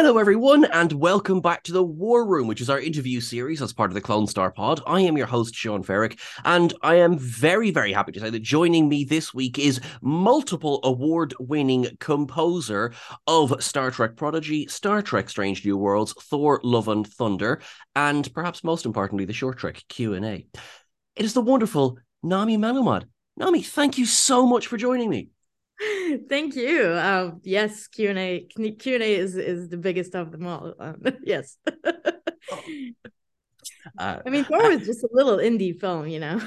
Hello, everyone, and welcome back to the War Room, which is our interview series as part of the Clone Star Pod. I am your host, Sean Ferrick, and I am very, very happy to say that joining me this week is multiple award winning composer of Star Trek Prodigy, Star Trek Strange New Worlds, Thor, Love and Thunder, and perhaps most importantly, the short trek Q&A. It is the wonderful Nami Melumad. Nami, thank you so much for joining me. Thank you. Um, yes, Q and A. Q and A is is the biggest of them all. Um, yes. Uh, I mean, Thor was just a little indie film, you know.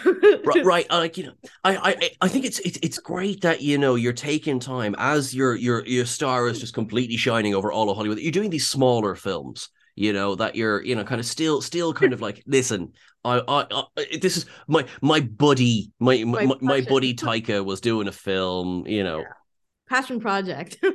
right, right. Uh, like you know, I, I, I think it's it's it's great that you know you're taking time as your your your star is just completely shining over all of Hollywood. You're doing these smaller films, you know, that you're you know kind of still still kind of like listen. I, I, I this is my my buddy, my my, my, my buddy Taika was doing a film, you know. Yeah. Passion project.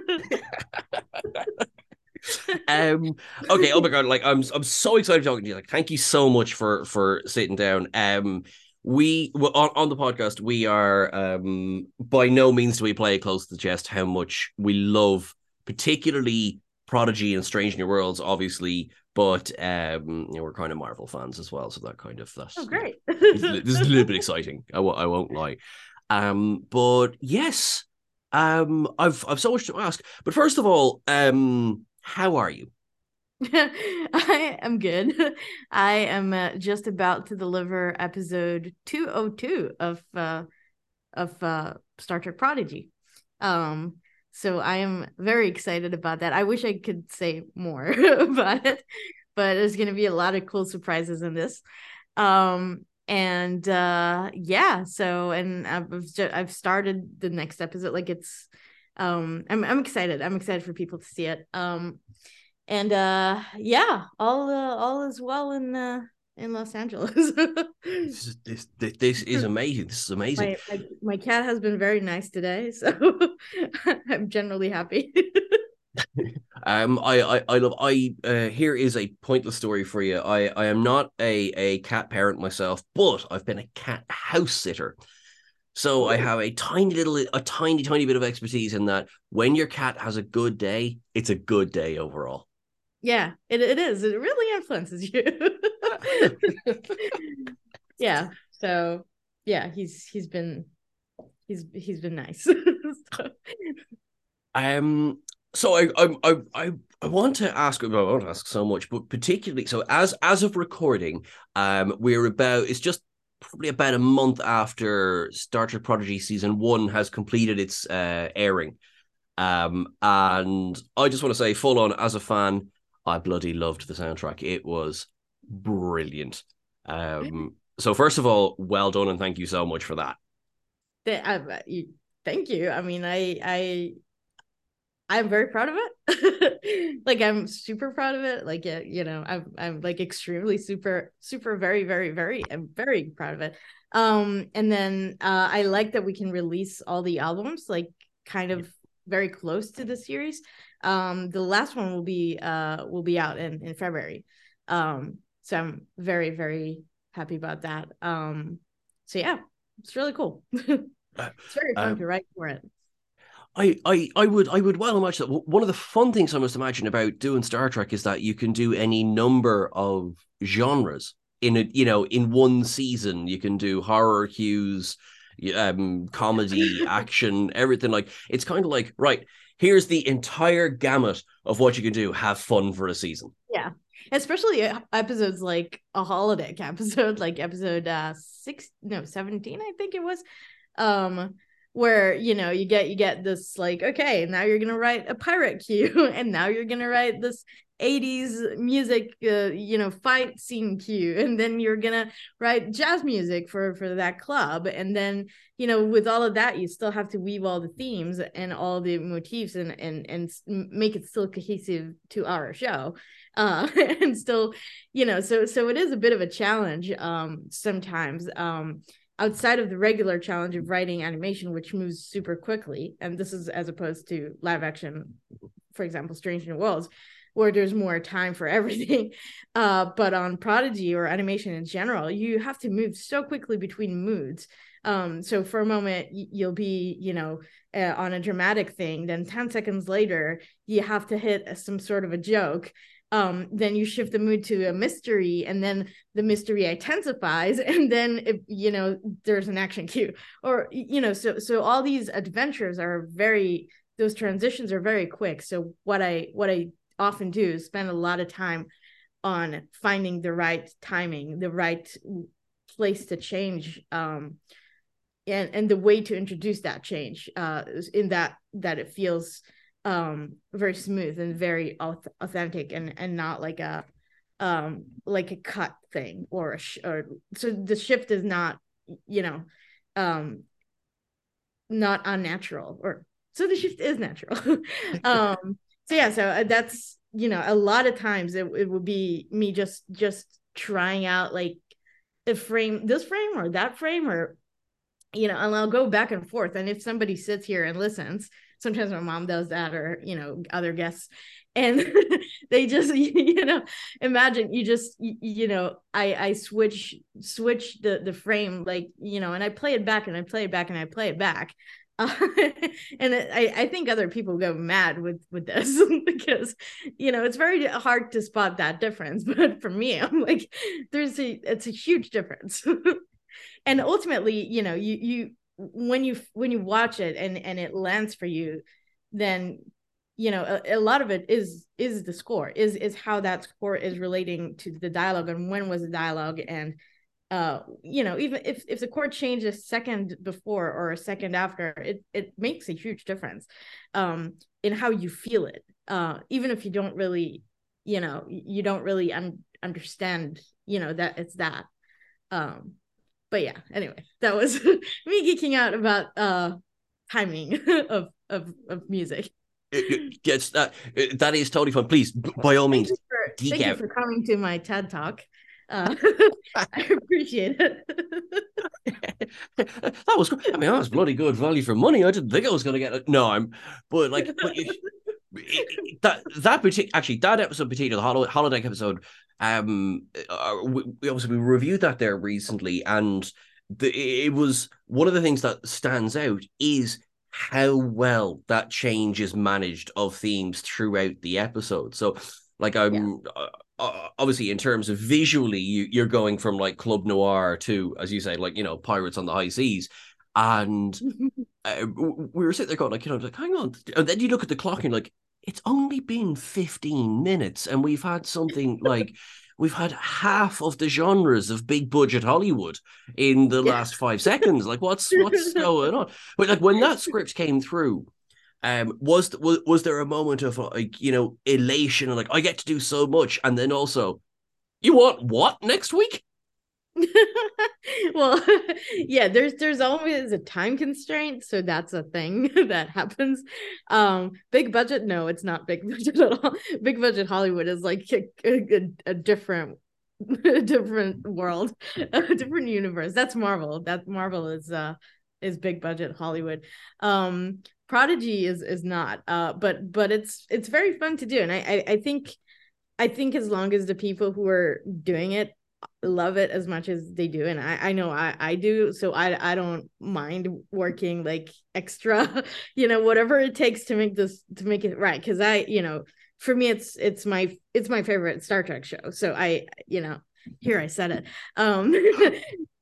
um okay oh my god like i'm i'm so excited talking to you like thank you so much for for sitting down um we on, on the podcast we are um by no means do we play close to the chest how much we love particularly prodigy and strange new worlds obviously but um you know, we're kind of marvel fans as well so that kind of that's oh great this is a little bit exciting I w- I won't lie um but yes um i've i've so much to ask but first of all um how are you? I am good. I am uh, just about to deliver episode 202 of uh of uh Star Trek Prodigy. Um so I am very excited about that. I wish I could say more about it, but there's going to be a lot of cool surprises in this. Um and uh yeah, so and I've just, I've started the next episode like it's um i'm i'm excited i'm excited for people to see it um and uh yeah all uh, all is well in uh in los angeles. This, is, this, this is amazing. This is amazing. My, my, my cat has been very nice today so i'm generally happy. Um I, I i love i uh here is a pointless story for you. I i am not a a cat parent myself but i've been a cat house sitter. So I have a tiny little, a tiny, tiny bit of expertise in that. When your cat has a good day, it's a good day overall. Yeah, it, it is. It really influences you. yeah. So yeah, he's he's been he's he's been nice. so. Um. So I I I I want to ask. I want to ask so much, but particularly so as as of recording, um, we're about. It's just probably about a month after Star Trek Prodigy season one has completed its uh, airing. Um, and I just want to say, full on as a fan, I bloody loved the soundtrack. It was brilliant. Um, so first of all, well done and thank you so much for that. Uh, you, thank you. I mean, I I I'm very proud of it. like I'm super proud of it. Like you know, I'm I'm like extremely super super very very very I'm very proud of it. Um and then uh I like that we can release all the albums like kind of very close to the series. Um the last one will be uh will be out in in February. Um so I'm very very happy about that. Um so yeah, it's really cool. it's very fun um, to write for it. I, I, I would I would well imagine that one of the fun things I must imagine about doing Star Trek is that you can do any number of genres in a you know in one season. You can do horror cues, um, comedy, action, everything. Like it's kind of like right here's the entire gamut of what you can do. Have fun for a season. Yeah, especially episodes like a holodeck episode, like episode uh six no seventeen, I think it was. Um, where you know you get you get this like okay now you're gonna write a pirate cue and now you're gonna write this 80s music uh, you know fight scene cue and then you're gonna write jazz music for for that club. And then you know with all of that you still have to weave all the themes and all the motifs and and and make it still cohesive to our show uh and still you know so so it is a bit of a challenge um sometimes um outside of the regular challenge of writing animation, which moves super quickly, and this is as opposed to live action, for example, Strange New Worlds, where there's more time for everything. Uh, but on Prodigy or animation in general, you have to move so quickly between moods. Um so for a moment you'll be you know uh, on a dramatic thing then 10 seconds later you have to hit some sort of a joke. Um, then you shift the mood to a mystery and then the mystery intensifies and then if, you know there's an action cue. Or you know so so all these adventures are very those transitions are very quick. So what i what i often do spend a lot of time on finding the right timing the right place to change um and and the way to introduce that change uh in that that it feels um very smooth and very authentic and and not like a um like a cut thing or a sh- or so the shift is not you know um not unnatural or so the shift is natural. Um so yeah so uh, that's you know a lot of times it, it would be me just just trying out like a frame this frame or that frame or you know and i'll go back and forth. And if somebody sits here and listens sometimes my mom does that or you know other guests and they just you know imagine you just you know i i switch switch the the frame like you know and i play it back and i play it back and i play it back and I, I think other people go mad with with this because you know it's very hard to spot that difference but for me i'm like there's a it's a huge difference. And ultimately you know you you when you when you watch it and and it lands for you then you know a, a, lot of it is is the score is is how that score is relating to the dialogue and when was the dialogue and uh you know even if if the chord changes a second before or a second after it it makes a huge difference um in how you feel it uh even if you don't really you know you don't really un- understand you know that it's that um but yeah, anyway, that was me geeking out about uh timing of of of music. Yes, that that is totally fun. Please, by all means, for, geek thank out. you for coming to my TED talk. Uh, I appreciate it. that was, I mean, that was bloody good value for money. I didn't think I was going to get it. No, I'm, but like, but that that particular actually that episode, particular the holodeck episode, um, uh, we, we obviously we reviewed that there recently, and the, it was one of the things that stands out is how well that change is managed of themes throughout the episode. So, like, I'm yeah. Uh, obviously in terms of visually, you, you're going from like club noir to, as you say, like you know, pirates on the high seas, and uh, we were sitting there going like, you know, like, hang on, and then you look at the clock and like, it's only been 15 minutes and we've had something like we've had half of the genres of big budget Hollywood in the yeah. last five seconds. Like, what's what's going on? But like when that script came through, um, was was was there a moment of like you know elation like I get to do so much, and then also, you want what next week? well yeah there's there's always a time constraint so that's a thing that happens. Um big budget no it's not big budget at all. Big budget hollywood is like a, a, a different a different world a different universe. That's marvel. That marvel is uh is big budget hollywood. Um prodigy is is not uh but but it's it's very fun to do. And i i, I think I think as long as the people who are doing it love it as much as they do and i i know i i do so i i don't mind working like extra you know whatever it takes to make this to make it right. Because i you know for me it's it's my it's my favorite star trek show. So i you know here i said it. Um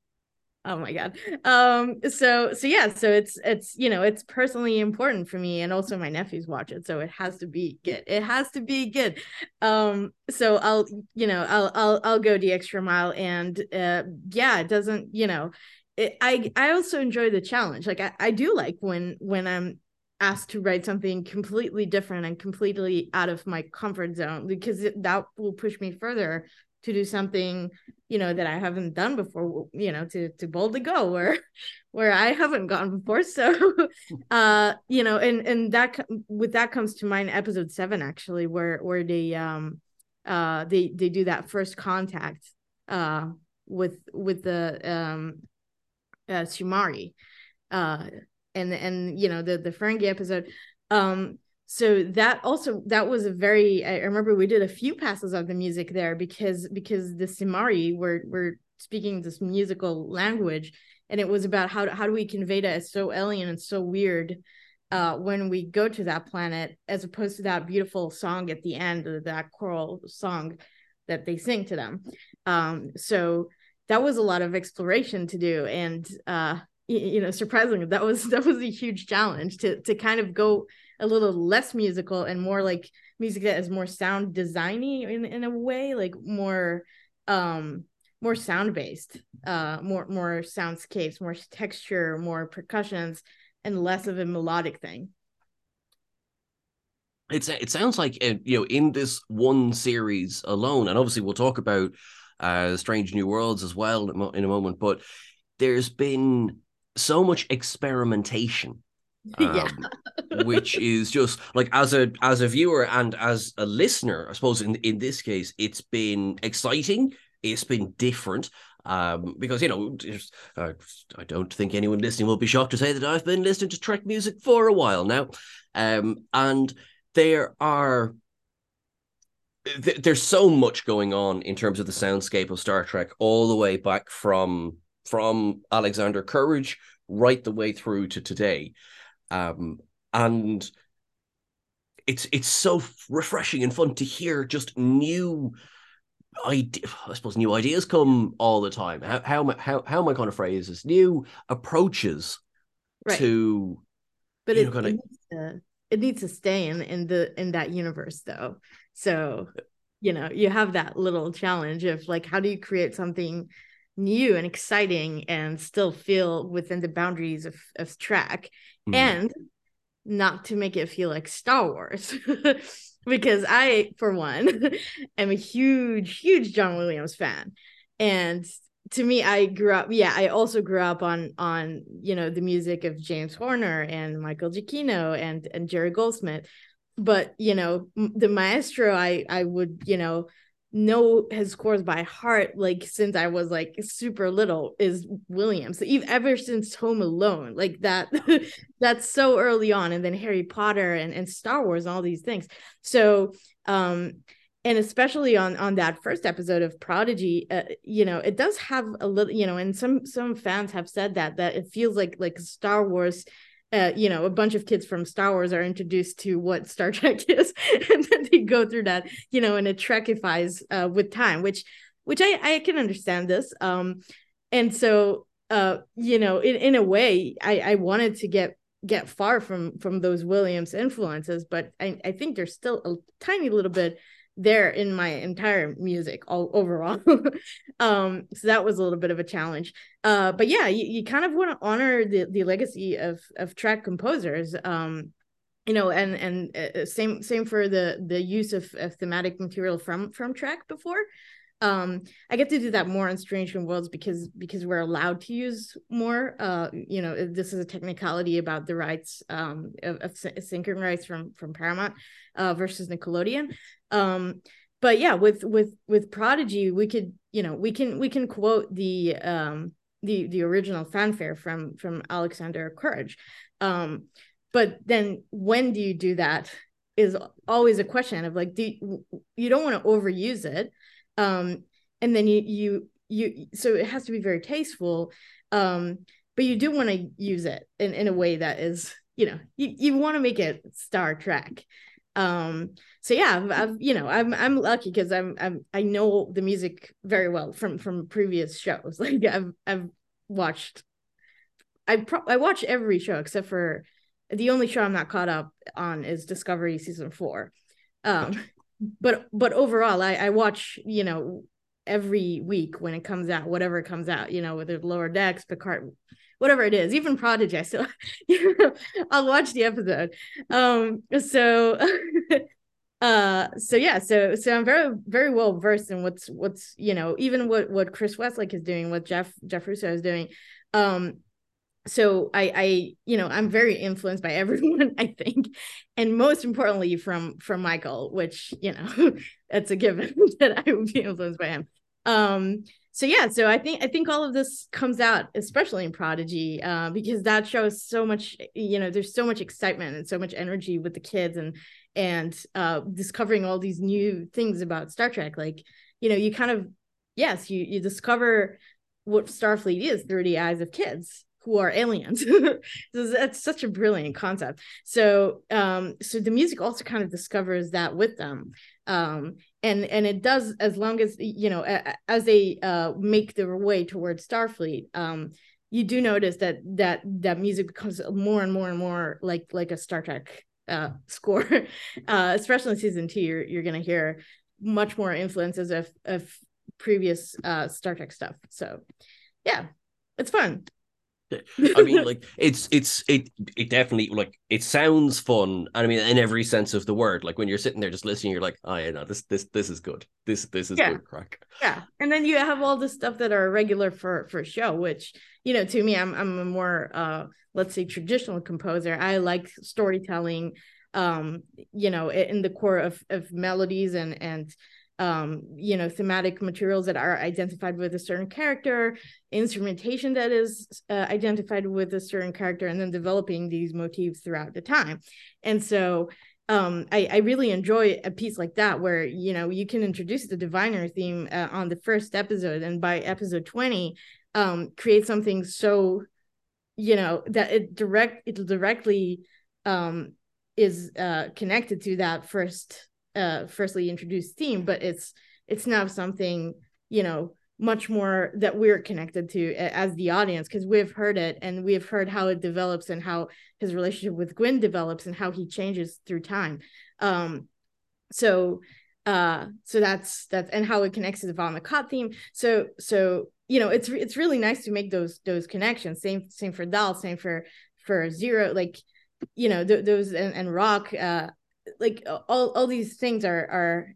oh my god. Um so so yeah so it's it's you know it's personally important for me and also my nephews watch it so it has to be good. It has to be good. Um so i'll you know i'll i'll, I'll go the extra mile and uh yeah it doesn't you know it, i i also enjoy the challenge. Like I, I do like when when i'm asked to write something completely different and completely out of my comfort zone because it, that will push me further to do something you know that i haven't done before you know to to boldly go where where i haven't gone before. So uh you know and and that with that comes to mind episode seven actually where where they um uh they they do that first contact uh with with the um uh Shumari uh and and you know the the Ferengi episode. Um so that also that was a very i remember we did a few passes of the music there because because the simari were were speaking this musical language and it was about how how do we convey that it's so alien and so weird uh, when we go to that planet, as opposed to that beautiful song at the end, of that choral song that they sing to them. Um, so that was a lot of exploration to do, and uh, you know, surprisingly, that was that was a huge challenge to to kind of go a little less musical and more like music that is more sound designy in in a way, like more um more sound based, uh, more more soundscapes, more texture, more percussions and less of a melodic thing. It's it sounds like uh, you know in this one series alone, and obviously we'll talk about uh, Strange New Worlds as well in a moment. But there's been so much experimentation um, yeah. which is just like as a as a viewer and as a listener i suppose in in this case it's been exciting it's been different um, because you know, uh, I don't think anyone listening will be shocked to say that I've been listening to Trek music for a while now, um, and there are th- there's so much going on in terms of the soundscape of Star Trek, all the way back from from Alexander Courage right the way through to today, um, and it's it's so refreshing and fun to hear just new idea, I suppose new ideas come all the time. How how how how am I going to phrase this? New approaches right. to, but it, know, it, needs to, it needs to stay in in the in that universe though. So you know you have that little challenge of like how do you create something new and exciting and still feel within the boundaries of of Trek mm. and not to make it feel like Star Wars. because I, for one, am a huge, huge John Williams fan. And to me, I grew up, yeah, I also grew up on on, you know, the music of James Horner and Michael Giacchino and and Jerry Goldsmith. But, you know, the maestro I I would, you know, know his scores by heart like since I was like super little is Williams. So even ever since Home Alone, like that that's so early on and then Harry Potter and, and Star Wars and all these things. So um and especially on on that first episode of Prodigy, uh, you know, it does have a little, you know, and some some fans have said that that it feels like like Star Wars uh, you know, a bunch of kids from Star Wars are introduced to what Star Trek is, and then they go through that, you know, and it Trekifies uh, with time, which, which I I can understand this. Um, and so, uh, you know, in in a way, I I wanted to get get far from from those Williams influences, but I I think there's still a tiny little bit there in my entire music all overall. Um so that was a little bit of a challenge. Uh but yeah you, you kind of want to honor the the legacy of of Trek composers um you know and and uh, same same for the the use of, of thematic material from from Trek before um i get to do that more on strange new worlds because because we're allowed to use more. Uh you know this is a technicality about the rights um of, of syncing rights from from paramount uh versus nickelodeon. Um but yeah with with with prodigy we could you know we can we can quote the um the the original fanfare from from alexander courage. Um but then when do you do that is always a question of like do you, you don't want to overuse it um and then you you you so it has to be very tasteful um but you do want to use it in, in a way that is you know you, you want to make it star trek. Um so yeah I've, I've you know i'm i'm lucky because I'm, I'm i know the music very well from from previous shows. Like i've i've watched i pro- i watch every show except for the only show i'm not caught up on is discovery season four. Um but but overall I, I watch you know every week when it comes out whatever comes out you know whether lower decks picard whatever it is even prodigy know, i'll watch the episode. Um so uh so yeah so so i'm very very well versed in what's what's you know even what what chris westlake is doing what jeff jeff russo is doing. Um so I, I, you know, I'm very influenced by everyone, I think, and most importantly from from Michael, which you know, it's a given that I would be influenced by him. Um, so yeah, so I think I think all of this comes out, especially in Prodigy, uh, because that shows so much, you know, there's so much excitement and so much energy with the kids and and uh, discovering all these new things about Star Trek. Like, you know, you kind of yes, you you discover what Starfleet is through the eyes of kids who are aliens. That's such a brilliant concept. So um so the music also kind of discovers that with them. Um and and it does as long as you know as they uh make their way towards Starfleet um you do notice that that that music becomes more and more and more like like a Star Trek uh score uh especially in season 2 you're you're to hear much more influences of of previous uh Star Trek stuff. So yeah, it's fun. I mean, like it's it's it it definitely like it sounds fun. And I mean, in every sense of the word. Like when you're sitting there just listening, you're like, oh yeah, no, this this this is good. This this is yeah. good crack. Yeah, and then you have all the stuff that are regular for for show, which you know, to me, I'm I'm a more uh let's say traditional composer. I like storytelling, um, you know, in the core of of melodies and and um you know thematic materials that are identified with a certain character instrumentation that is uh, identified with a certain character and then developing these motifs throughout the time. And so um I, I really enjoy a piece like that where you know you can introduce the diviner theme uh, on the first episode and by episode 20 um create something so you know that it direct it directly um is uh connected to that first uh firstly introduced theme but it's it's now something you know much more that we're connected to as the audience because we've heard it and we've heard how it develops and how his relationship with Gwyn develops and how he changes through time. Um so uh so that's that's and how it connects to the Vau N'Akat theme. So so you know it's it's really nice to make those those connections. Same same for Dal same for for Zero. Like you know th- those and, and Rok uh like all all these things are are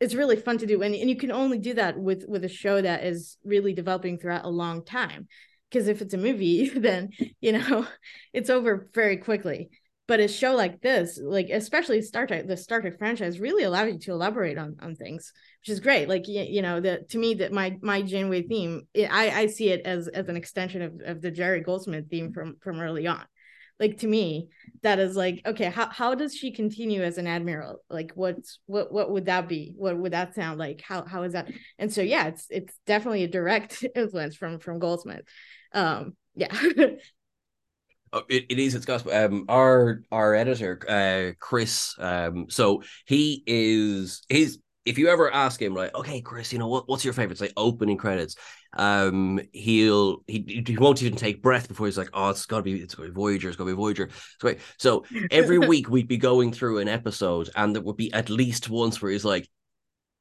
it's really fun to do. And, and you can only do that with with a show that is really developing throughout a long time. Because if it's a movie then you know it's over very quickly. But a show like this like especially star trek the star trek franchise really allows you to elaborate on on things which is great. Like you, you know that to me that my my janeway theme i i see it as as an extension of, of the jerry goldsmith theme from from early on like to me that is like okay how, how does she continue as an admiral? Like what's what what would that be? What would that sound like? How how is that? And so yeah it's it's definitely a direct influence from from goldsmith. Um yeah. Oh, it, it is it's gospel um our our editor uh chris um so he is his if you ever ask him, like, okay, Chris, you know what, what's your favorite? Say opening credits. Um, he'll he he won't even take breath before he's like, oh, it's gotta be it's gotta be Voyager, it's gotta be Voyager. It's great. So every week we'd be going through an episode, and there would be at least once where he's like,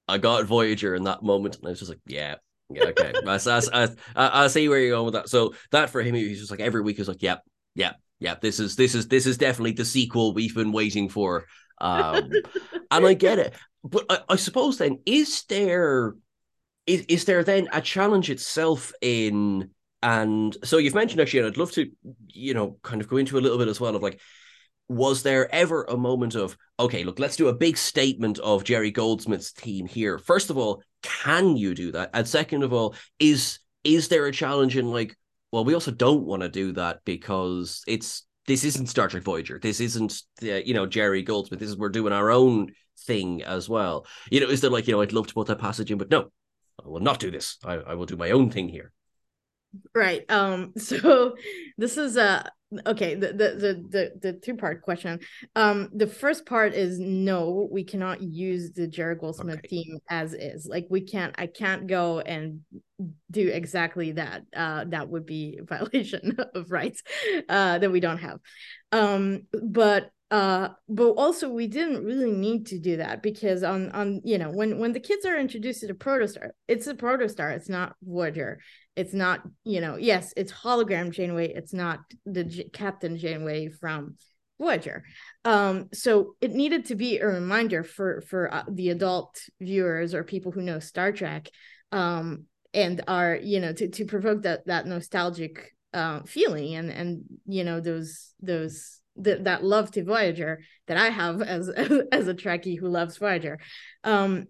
I got Voyager in that moment, and I was just like, yeah. Yeah, okay. I, I, I, I see where you're going with that. So that for him, he's just like every week he's like, yep, yep, yep. This is this is this is definitely the sequel we've been waiting for. Um, and I get it. But I, I, suppose then is there is, is there then a challenge itself in and so you've mentioned actually and I'd love to you know kind of go into a little bit as well of like was there ever a moment of okay look let's do a big statement of Jerry Goldsmith's team here. First of all can you do that? And second of all is is there a challenge in like well we also don't want to do that because it's this isn't Star Trek Voyager this isn't the, you know Jerry Goldsmith this is we're doing our own thing as well. You know, is there like, you know, I'd love to put that passage in, but no, I will not do this. I, I will do my own thing here. Right. Um, so this is a okay, the the the the, the two-part question. Um, the first part is no, we cannot use the Jerry Goldsmith okay. theme as is. Like we can't I can't go and do exactly that. Uh that would be violation of rights uh that we don't have. Um, but uh but also we didn't really need to do that because on on you know when when the kids are introduced to the protostar it's a protostar it's not voyager. It's not you know yes it's hologram janeway it's not the J- captain janeway from voyager. Um so it needed to be a reminder for for uh, the adult viewers or people who know star trek um and are you know to to provoke that that nostalgic uh feeling and and you know those those that that love to Voyager that I have as as a Trekkie who loves Voyager. Um,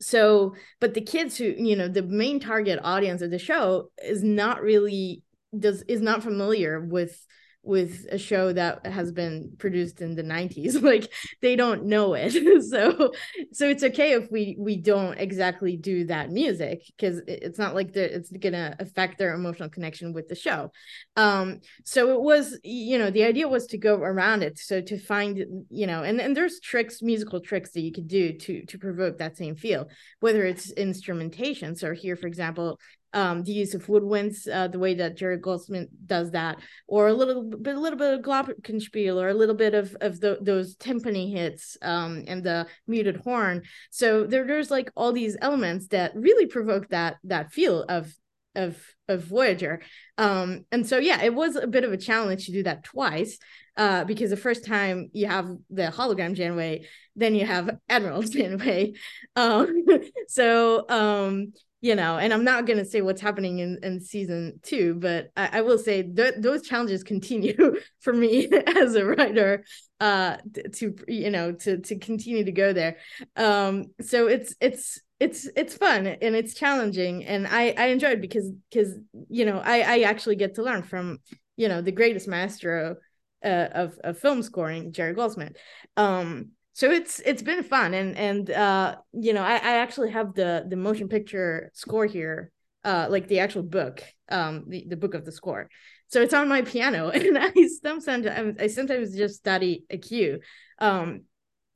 so, but the kids who you know the main target audience of the show is not really does is not familiar with with a show that has been produced in the 90s like they don't know it. So so it's okay if we we don't exactly do that music because it's not like it's gonna affect their emotional connection with the show. Um so it was you know the idea was to go around it so to find you know and and there's tricks musical tricks that you could do to to provoke that same feel whether it's instrumentation so here for example um, the use of woodwinds, uh, the way that Jerry Goldsmith does that, or a little bit, a little bit of glockenspiel, or a little bit of of the, those timpani hits um, and the muted horn. So there, there's like all these elements that really provoke that that feel of of of Voyager. Um, and so yeah, it was a bit of a challenge to do that twice. Uh, because the first time you have the hologram Janeway, then you have Admiral Janeway. Um, so um, you know, and I'm not going to say what's happening in, in season two, but I, I will say th- those challenges continue for me as a writer uh, to, you know, to, to continue to go there. Um, so it's, it's, it's, it's fun and it's challenging and I, I enjoy it because, because, you know, I, I actually get to learn from, you know, the greatest maestro uh, of, of film scoring, Jerry Goldsmith. Um, so it's it's been fun and and uh you know I, I actually have the the motion picture score here uh like the actual book um the, the book of the score. So it's on my piano and I sometimes I sometimes just study a cue. Um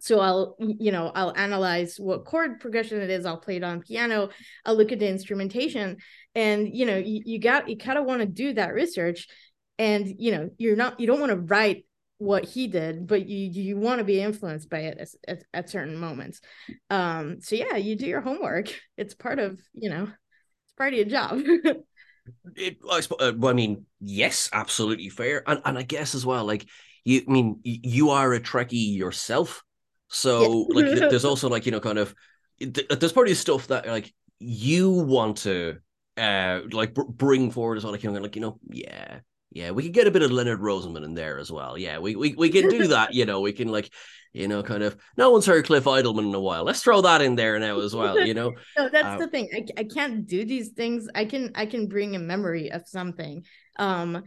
so I'll you know I'll analyze what chord progression it is. I'll play it on piano. I'll look at the instrumentation and you know you, you got you kind of want to do that research and you know you're not you don't want to write what he did but you you want to be influenced by it at, at, at, certain moments. Um so yeah you do your homework. It's part of you know it's part of your job. It, I, uh, I mean yes absolutely fair. And, and i guess as well like you I mean you are a trekkie yourself. So like there's also like you know kind of there's probably stuff that like you want to uh like bring forward as well like you know like you know yeah yeah, we could get a bit of Leonard Rosenman in there as well. Yeah, we we, we can do that. You know, we can like, you know, kind of. No one's heard Cliff Eidelman in a while. Let's throw that in there now as well. You know. no, that's uh, the thing. I, I can't do these things. I can I can bring a memory of something. Um,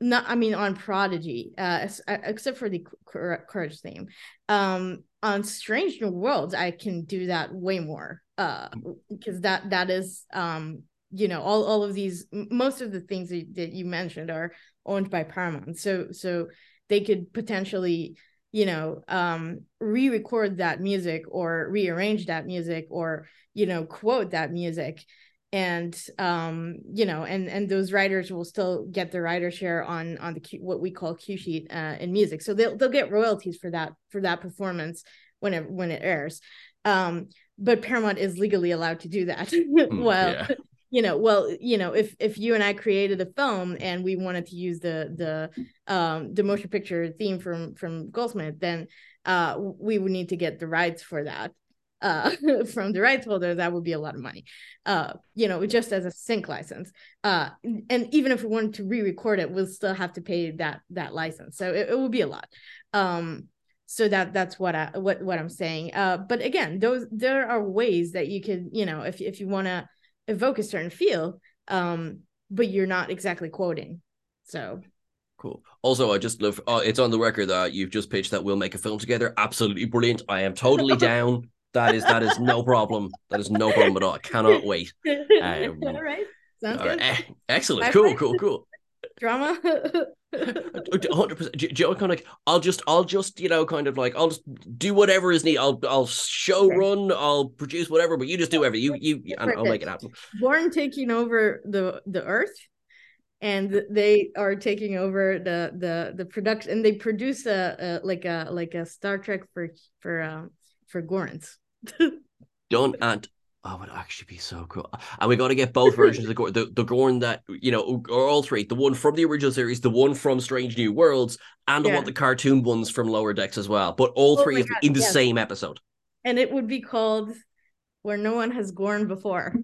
not I mean on Prodigy, uh, uh except for the Courage theme. Um, on Strange New Worlds, I can do that way more. Uh, because that that is um you know all, all of these most of the things that, that you mentioned are owned by paramount. So so they could potentially you know um re-record that music or rearrange that music or you know quote that music. And um you know and and those writers will still get the writer share on on the cue, what we call cue sheet uh, in music. So they'll they'll get royalties for that for that performance when it when it airs. Um but paramount is legally allowed to do that mm, well yeah you know well you know if if you and i created a film and we wanted to use the the um the motion picture theme from from goldsmith then uh we would need to get the rights for that uh from the rights holder. That would be a lot of money uh you know just as a sync license uh and even if we wanted to re-record it we'll still have to pay that that license. So it, it will be a lot. Um so that that's what i what what i'm saying. Uh but again those there are ways that you could you know if if you want to evoke a certain feel um but you're not exactly quoting so. Cool. Also i just love uh, it's on the record that you've just pitched that we'll make a film together. Absolutely brilliant. I am totally down. That is that is no problem. That is no problem at all. I cannot wait. Um, all right. Sounds all good. Right. excellent. Cool cool cool drama hundred percent. You Joe, kind of like I'll just, I'll just, you know, kind of like I'll just do whatever is needed. I'll, I'll show run, I'll produce whatever, but you just do everything. You, you, and I'll make it happen. Gorn taking over the the Earth, and they are taking over the the the production, and they produce a, a like a like a Star Trek for for um for Gorns. Done and Oh, would actually be so cool. And we got to get both versions of the Gorn. The, the Gorn that, you know, or all three. The one from the original series, the one from Strange New Worlds, and the yeah. one the cartoon ones from Lower Decks as well. But all oh three God, in the yes. same episode. And it would be called Where No One Has Gorn Before.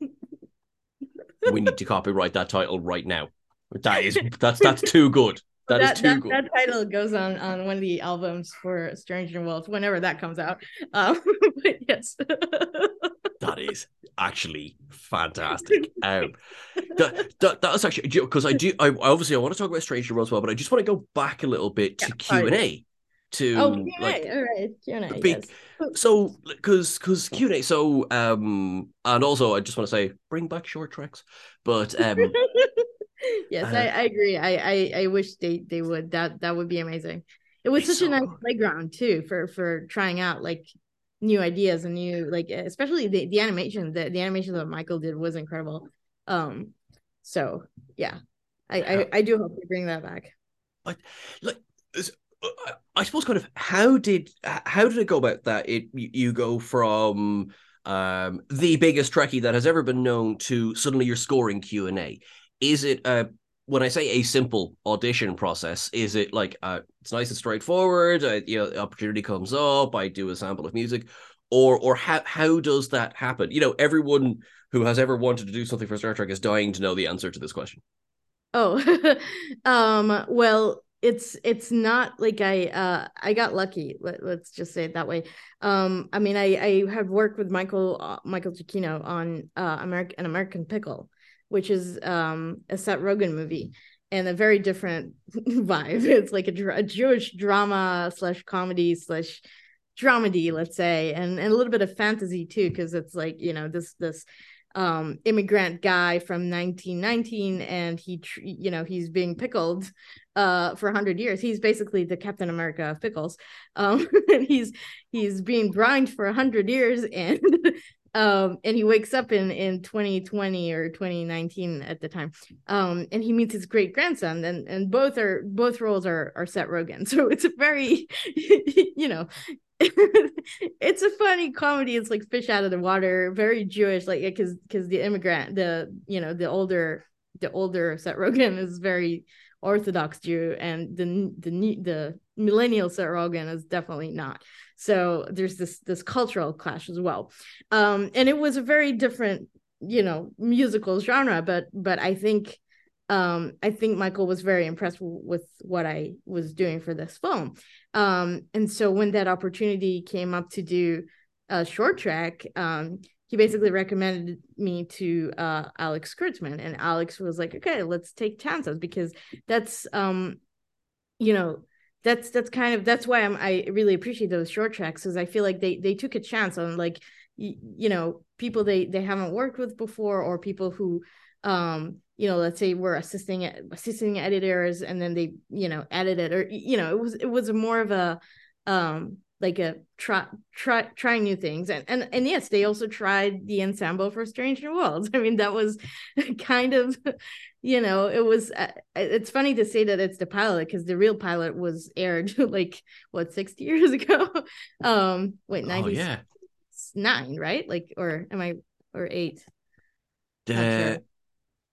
we need to copyright that title right now. That is that's that's too good. That, that is too that, good. That title goes on on one of the albums for Strange New Worlds, whenever that comes out. Um, but yes that is actually fantastic. Um, that, that that's actually because I do. I obviously I want to talk about Strange New Worlds well, but I just want to go back a little bit to Q and A. To oh, Q&A. like all right, Q and A. Big, yes. So, because because Q and A. So, um, and also I just want to say, bring back short treks. But um, yes, uh, I, I agree. I, I I wish they they would. That that would be amazing. It was such so, a nice playground too for for trying out like new ideas and new like especially the, the animation the, the animation that michael did was incredible. Um so yeah. I i, I do hope they bring that back. But like uh, i suppose kind of how did how did it go about that? It you go from um the biggest trekkie that has ever been known to suddenly you're scoring q and a is it a when I say a simple audition process, is it like uh, it's nice and straightforward? Uh, you know, opportunity comes up, I do a sample of music, or or how how does that happen? You know, everyone who has ever wanted to do something for Star Trek is dying to know the answer to this question. Oh, um, well, it's it's not like I uh I got lucky. Let, us just say it that way. Um, I mean, I I have worked with Michael uh, Michael Giacchino on uh American an American Pickle which is um, a Seth Rogen movie and a very different vibe. It's like a, a Jewish drama slash comedy slash dramedy, let's say, and, and a little bit of fantasy too, because it's like you know this this um immigrant guy from 1919 and he you know he's being pickled uh for 100 years he's basically the captain america of pickles um and he's he's being brined for 100 years and um and he wakes up in in 2020 or 2019 at the time. Um and he meets his great grandson and and both are both roles are are Seth Rogen. So it's a very you know it's a funny comedy. It's like fish out of the water very jewish like because because the immigrant the you know the older the older Seth Rogen is very orthodox jew and the the the millennial Seth Rogen is definitely not so there's this this cultural clash as well. Um and it was a very different you know musical genre but but i think um i think michael was very impressed with what i was doing for this film. Um and so when that opportunity came up to do a short trek um he basically recommended me to uh, Alex Kurtzman, and Alex was like, "Okay, let's take chances because that's um, you know, that's that's kind of that's why I'm I really appreciate those short treks because I feel like they they took a chance on like y- you know people they they haven't worked with before or people who um you know let's say we're assisting assisting editors and then they you know edit it or you know it was it was more of a um like a try try trying new things. And and and yes they also tried the ensemble for strange new worlds. I mean that was kind of you know it was uh, it's funny to say that it's the pilot because the real pilot was aired like what 60 years ago? Um wait 99 oh, yeah. right? Like or am i or eight? The sure.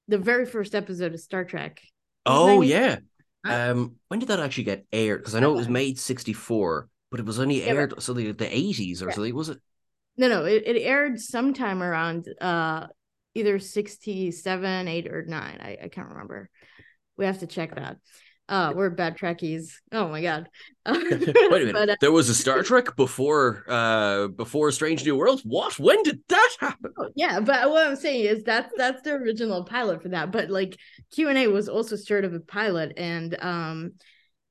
the very first episode of star trek. Oh yeah. Um when did that actually get aired? Because i know it was made 64 but it was only aired so the the eighties or something, was it? No, no, it, it aired sometime around uh either sixty seven, eight, or nine. I, I can't remember. We have to check that. Uh, we're bad Trekkies. Oh my god. Wait a minute. But, uh, there was a Star Trek before uh before Strange New Worlds. What? When did that happen? Oh, yeah, but what I'm saying is that's that's the original pilot for that. But like Q and A was also sort of a pilot, and um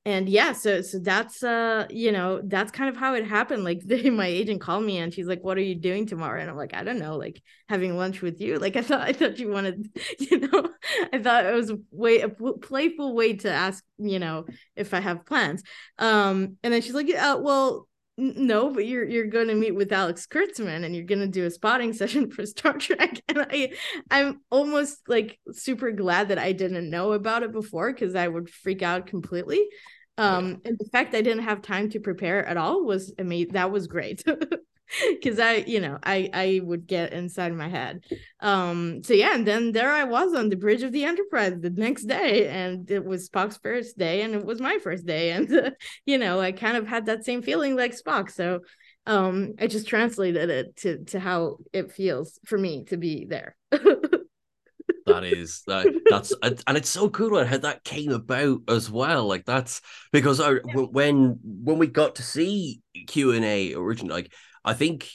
and yeah so so that's uh you know that's kind of how it happened like they, my agent called me and she's like what are you doing tomorrow and i'm like i don't know like having lunch with you like i thought i thought you wanted you know i thought it was a way a playful way to ask you know if i have plans um and then she's like uh, well no, but you're you're going to meet with Alex Kurtzman and you're going to do a spotting session for Star Trek. And I I'm almost like super glad that I didn't know about it before because I would freak out completely. Um, and the fact I didn't have time to prepare at all was amazing. That was great. because I, you know, I I would get inside my head. Um, so yeah, and then there I was on the bridge of the Enterprise the next day, and it was Spock's first day, and it was my first day, and uh, you know, I kind of had that same feeling like Spock. So um, I just translated it to to how it feels for me to be there. that is that that's and it's so cool how that came about as well like that's because uh, I, when when we got to see q&a originally like I think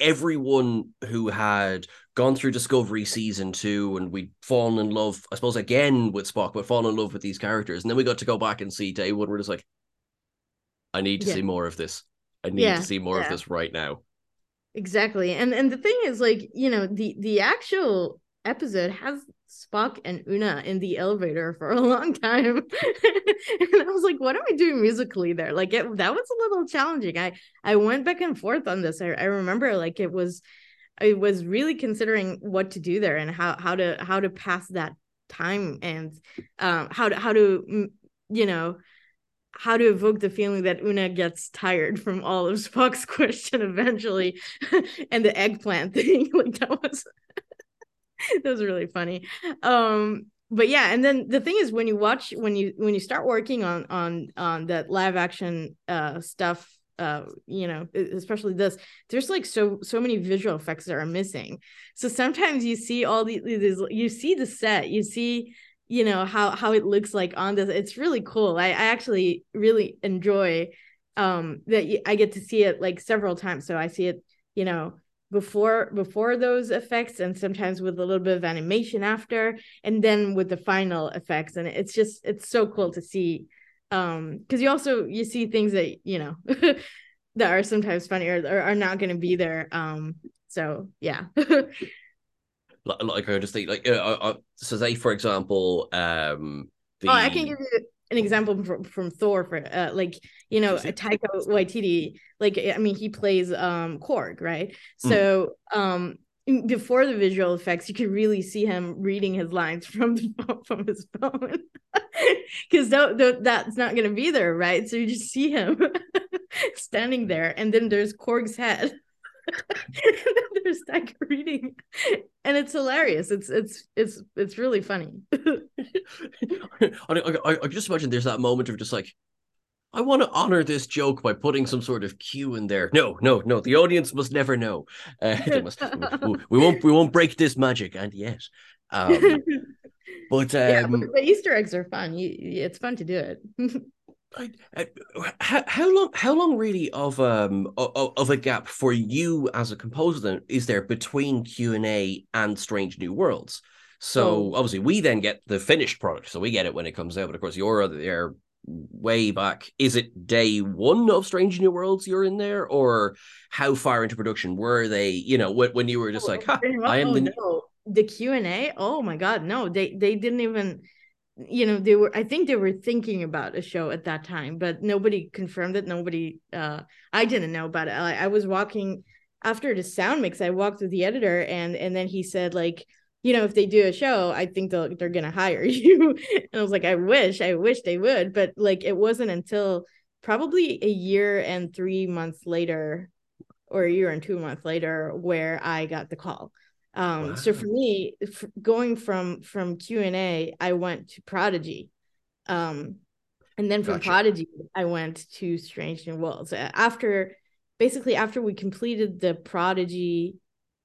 everyone who had gone through Discovery season two and we'd fallen in love, I suppose, again with Spock, but fallen in love with these characters. And then we got to go back and see day one. We're just like, I need to Yeah. see more of this. I need Yeah, to see more of this right now. Exactly. And and the thing is like, you know, the the actual episode has Spock and Una in the elevator for a long time. and I was like, what am I doing musically there? Like it that was a little challenging. I I went back and forth on this. I, I remember like it was I was really considering what to do there and how how to how to pass that time and um how to how to mm, you know how to evoke the feeling that Una gets tired from all of Spock's question eventually, and the eggplant thing. Like that was that was really funny. Um, but yeah, and then the thing is when you watch when you when you start working on on on that live action uh stuff uh you know especially this there's like so so many visual effects that are missing. So sometimes you see all the- these you see the set you see you know how how it looks like on this. It's really cool. I, I actually really enjoy um that I get to see it like several times. So i see it you know before before those effects and sometimes with a little bit of animation after and then with the final effects. And it's just it's so cool to see um because you also you see things that you know that are sometimes funny or, or are not going to be there um so yeah. Like, like I just think, like, uh, uh, so say for example, um, the Oh, I can give you an example from, from Thor for uh, like you know. Taika Waititi. Like I mean, he plays um Korg, right? Mm. So um before the visual effects, you could really see him reading his lines from the phone, from his phone because that, that that's not gonna be there, right? So you just see him standing there, and then there's Korg's head. And then there's Taika reading, and it's hilarious. It's it's it's it's really funny. I, I, I, just imagine there's that moment of just like, I want to honor this joke by putting some sort of cue in there. No, no, no. The audience must never know. Uh, must, we, we won't, we won't break this magic. And yes, um, but yeah, um, but the Easter eggs are fun. You- it's fun to do it. I, how, how long, how long really of um of, of a gap for you as a composer then is there between Q and Strange New Worlds? So Oh. obviously we then get the finished product, so we get it when it comes out. But of course, you're there way back. Is it day one of Strange New Worlds you're in there, or how far into production were they? You know, when, when you were just like, ha, I am oh, the no. the Q and A. Oh my god, no! They they didn't even. You know, they were. I think they were thinking about a show at that time, but nobody confirmed it. Nobody. Uh, I didn't know about it. I, I was walking after the sound mix. I walked with the editor, and and then he said like. You know, if they do a show, I think they'll, they're gonna hire you. and I was like, I wish, I wish they would, but like, it wasn't until probably a year and three months later or a year and two months later where I got the call. Um, so for me, f- going from from Q and A, I went to Prodigy, um, and then from Gotcha. Prodigy, I went to Strange New Worlds. After basically after we completed the Prodigy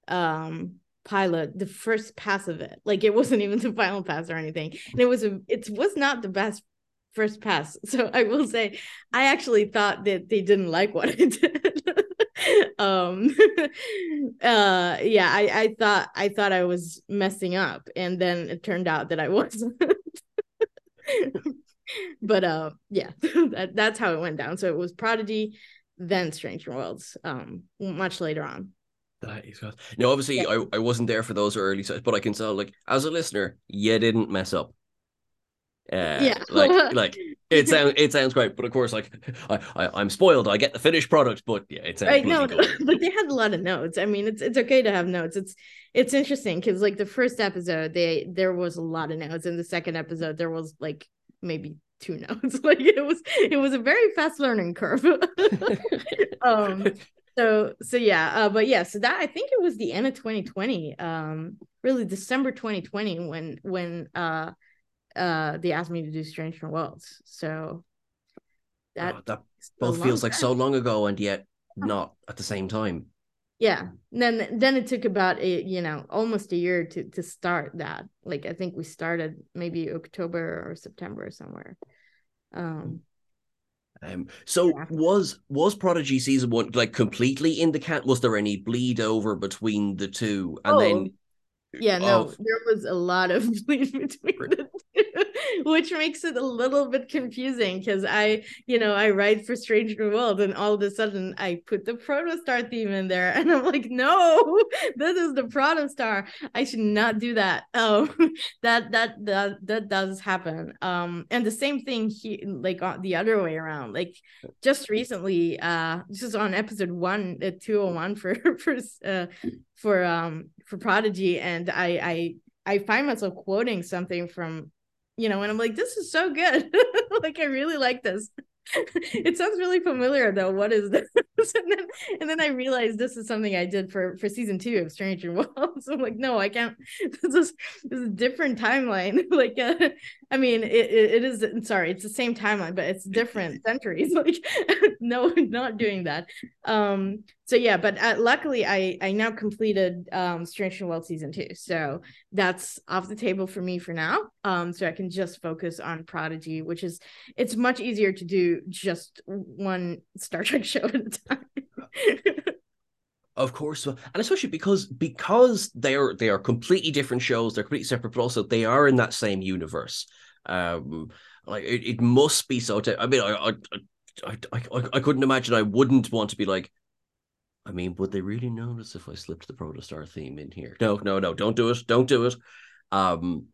um pilot, the first pass of it, like it wasn't even the final pass or anything, and it was a it was not the best first pass. So I will say, I actually thought that they didn't like what I did. um uh yeah I, I thought i thought i was messing up and then it turned out that i wasn't but uh yeah that, that's how it went down so it was prodigy then strange worlds um much later on That is good. No, obviously Yeah. I, I wasn't there for those early sets, but I can tell like as a listener, you didn't mess up. Uh, Yeah. like like it sounds it sounds great, but of course like I, I I'm spoiled. I get the finished product, but yeah, it sounds right no good. but they had a lot of notes. I mean it's it's okay to have notes. It's it's interesting because like the first episode they there was a lot of notes. In the second episode there was like maybe two notes. Like it was it was a very fast learning curve. Um so so yeah uh but yeah so that i think it was the end of 2020 um really december 2020 when when uh uh they asked me to do strange worlds so that Oh, that both feels like time. so long ago and yet not at the same time. yeah and then then it took about a you know almost a year to to start that like i think we started maybe october or september or somewhere um Um, so Yeah. was was Prodigy season one like completely in the cat? Was there any bleed over between the two? And Oh, then Yeah, no, of- there was a lot of bleed between the two, which makes it a little bit confusing because I, you know, I write for Strange New World and all of a sudden I put the Protostar theme in there and I'm like, no, this is the Protostar. I should not do that. Um, that that that that does happen. Um, and the same thing he like on the other way around. Like just recently, uh, this is on episode one, uh, two hundred one for for uh for um for Prodigy, and I I I find myself quoting something from, you know, and I'm like, this is so good. like I really like this. it sounds really familiar though. What is this? and then and then I realized this is something I did for for season two of Stranger Worlds. So I'm like, no, I can't. This is this is a different timeline. like, uh, I mean, it, it, it is. Sorry, it's the same timeline, but it's different centuries. Like, no, not doing that. Um. So yeah, but uh, luckily, I I now completed um Stranger World season two. So that's off the table for me for now. Um. So I can just focus on Prodigy, which is it's much easier to do just one Star Trek show at a time. Of course, and especially because because they are they are completely different shows. They're completely separate, but also they are in that same universe. Um, like it, it must be so. T- I mean, I, I I I I couldn't imagine. I wouldn't want to be like. I mean, would they really notice if I slipped the Protostar theme in here? No, no, no! Don't do it! Don't do it! Um,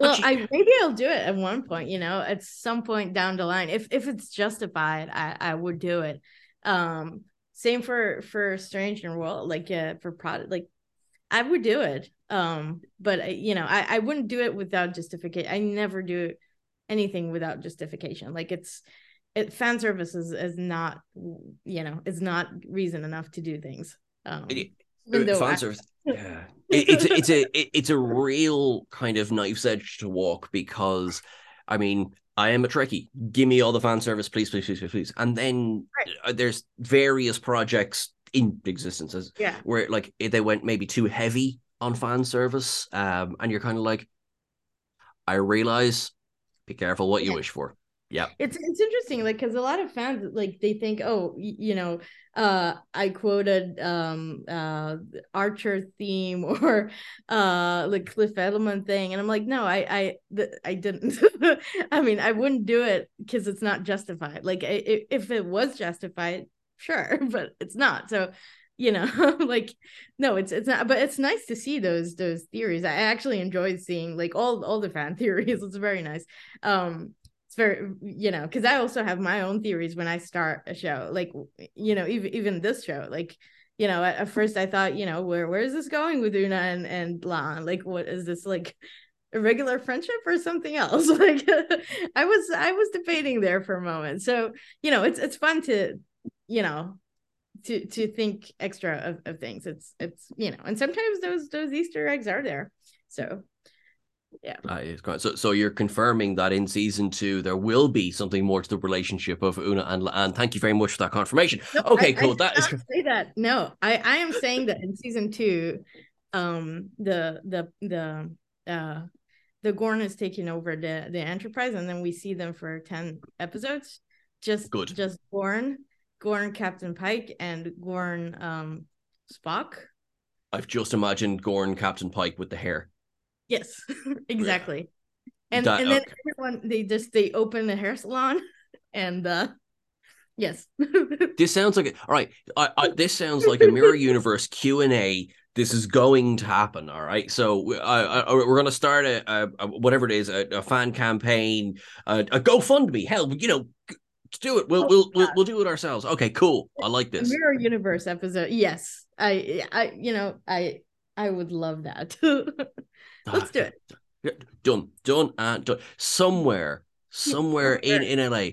Well, actually- I maybe I'll do it at one point, you know, at some point down the line. If if it's justified, I I would do it. Um same for for Strange New World, like uh for product like I would do it. Um but you know, I I wouldn't do it without justification. I never do anything without justification. Like it's it fan service is, is not you know, is not reason enough to do things. Um It- though fan I- service. Yeah, it, it's a, it's a it- it's a real kind of knife's edge to walk because, I mean, I am a Trekkie. Give me all the fan service, please, please, please, please, please. And then uh, there's various projects in existence as yeah. where like eh, they went maybe too heavy on fan service, um, and you're kind of like, I realize, be careful what you Yeah. wish for. Yeah, it's it's interesting like because a lot of fans like they think oh you know uh i quoted um uh archer theme or uh like Cliff Eidelman thing and i'm like no i i th- i didn't. I mean i wouldn't do it because it's not justified like I, i- if it was justified sure but it's not so you know like no it's it's not but it's nice to see those those theories i actually enjoyed seeing like all all the fan theories it's very nice um very you know because i also have my own theories when i start a show like you know even even this show like you know at, at first i thought you know where where is this going with una and and La'an like what is this like a regular friendship or something else? Like i was i was debating there for a moment. So you know it's it's fun to you know to to think extra of, of things. It's it's you know and sometimes those those easter eggs are there. So Uh, it's great. So, so you're confirming that in season two there will be something more to the relationship of Una and and thank you very much for that confirmation. No, okay, I- cool. I that is say that. No, I I am saying that in season two, um, the the the uh the Gorn is taking over the the Enterprise, and then we see them for ten episodes. Just Good. Just Gorn, Gorn, Captain Pike, and Gorn, um, Spock. I've just imagined Gorn Captain Pike with the hair. Yes, exactly. And That- and then okay. everyone they just they open the hair salon, and uh, yes. This sounds like all right. I, I, this sounds like a mirror universe Q and A. This is going to happen. All right. So I, I, we're going to start a, a, a whatever it is a, a fan campaign, a, a GoFundMe. Hell, you know, do it. We'll Oh, we'll, we'll we'll do it ourselves. Okay, cool. I like this. mirror universe episode yes i i you know i i would love that let's do it Done, done, and done. Somewhere, somewhere in in LA,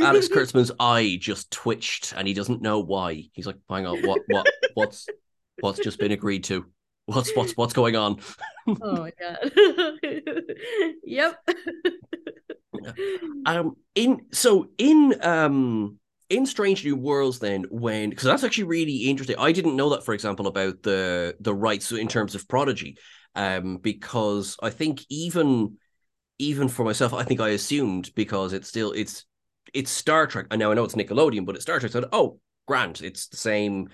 Alex Kurtzman's eye just twitched, and he doesn't know why. He's like, "Hang on, what, what, what's, what's just been agreed to? What's, what's, what's going on?" oh my god yep Um, in so in um in Strange New Worlds, then when because that's actually really interesting. I didn't know that, for example, about the the rights in terms of Prodigy, um, because I think even even for myself, I think I assumed because it's still it's it's Star Trek. I know I know it's Nickelodeon, but it's Star Trek. So oh, Grant, it's the same.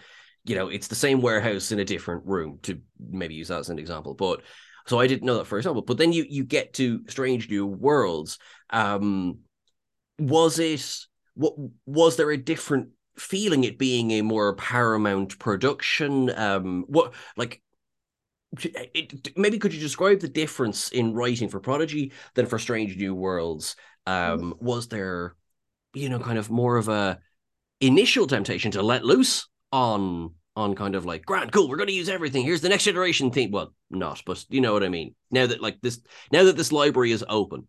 You know, it's the same warehouse in a different room. To maybe use that as an example, but so I didn't know that for example. But then you you get to Strange New Worlds. Um, was it what was there a different feeling it being a more paramount production um what like it, maybe could you describe the difference in writing for prodigy than for strange new worlds? Um mm. was there you know kind of more of a initial temptation to let loose on on kind of like grand cool we're going to use everything. Here's the next generation thing. Well not but you know what i mean. Now that like this now that this library is open.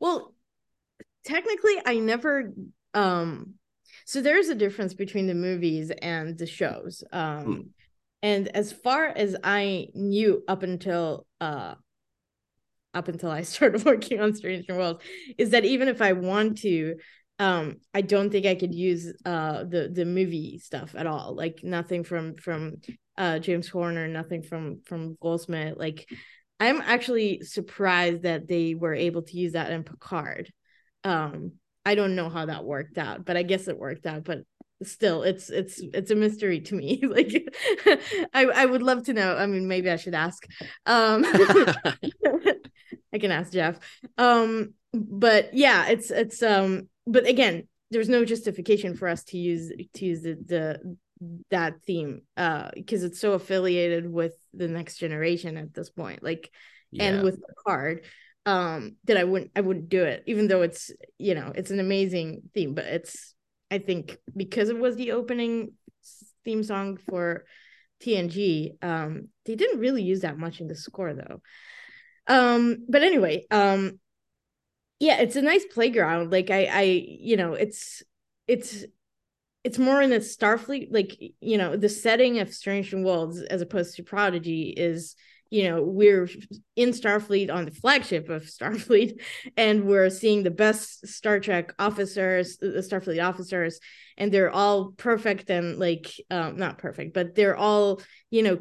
Well technically i never um so there's a difference between the movies and the shows. Um hmm. And as far as i knew up until uh up until i started working on strange new worlds is that even if i want to um i don't think i could use uh the the movie stuff at all. Like nothing from from uh james horner nothing from from goldsmith like i'm actually surprised that they were able to use that in picard. Um i don't know how that worked out but i guess it worked out. But still it's it's it's a mystery to me like i i would love to know i mean maybe i should ask um i can ask jeff um but yeah it's it's um but again, there's no justification for us to use to use the, the that theme uh because it's so affiliated with the next generation at this point like yeah. and with the card um that I wouldn't I wouldn't do it even though it's you know it's an amazing theme but it's I think because it was the opening theme song for TNG um they didn't really use that much in the score though. Um but anyway um yeah it's a nice playground. Like i i you know it's it's it's more in the starfleet like you know the setting of strange new worlds as opposed to prodigy is you know we're in starfleet on the flagship of starfleet and we're seeing the best star trek officers the starfleet officers and they're all perfect and like um not perfect but they're all you know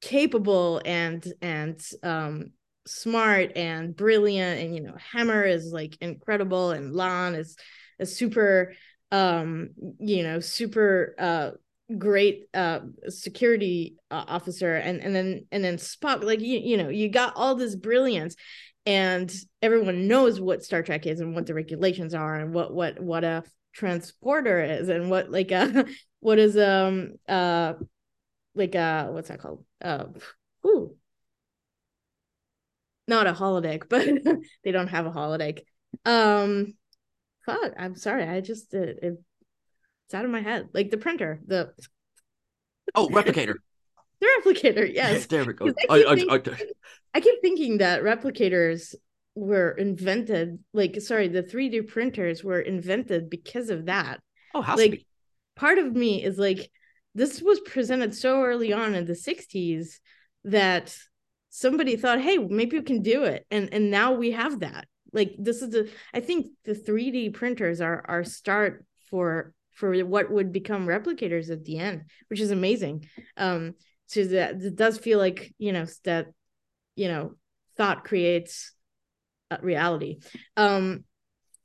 capable and and um smart and brilliant and you know hammer is like incredible and la'an is a super um you know super uh great uh security uh, officer and and then and then spock like you, you know you got all this brilliance and everyone knows what star trek is and what the regulations are and what what what a transporter is and what like a what is um uh like uh what's that called uh ooh not a holodeck, but they don't have a holodeck. Um, fuck, I'm sorry. I just it, it, it's out of my head. Like the printer, the oh replicator. the replicator, yes. there we go. I, I, I, I keep thinking that replicators were invented. Like, sorry, the 3D printers were invented because of that. Oh, how like part of me is like this was presented so early on in the 60s that somebody thought hey maybe we can do it and and now we have that like this is the i think the 3d printers are our start for for what would become replicators at the end which is amazing. Um so that it does feel like you know that you know thought creates reality. Um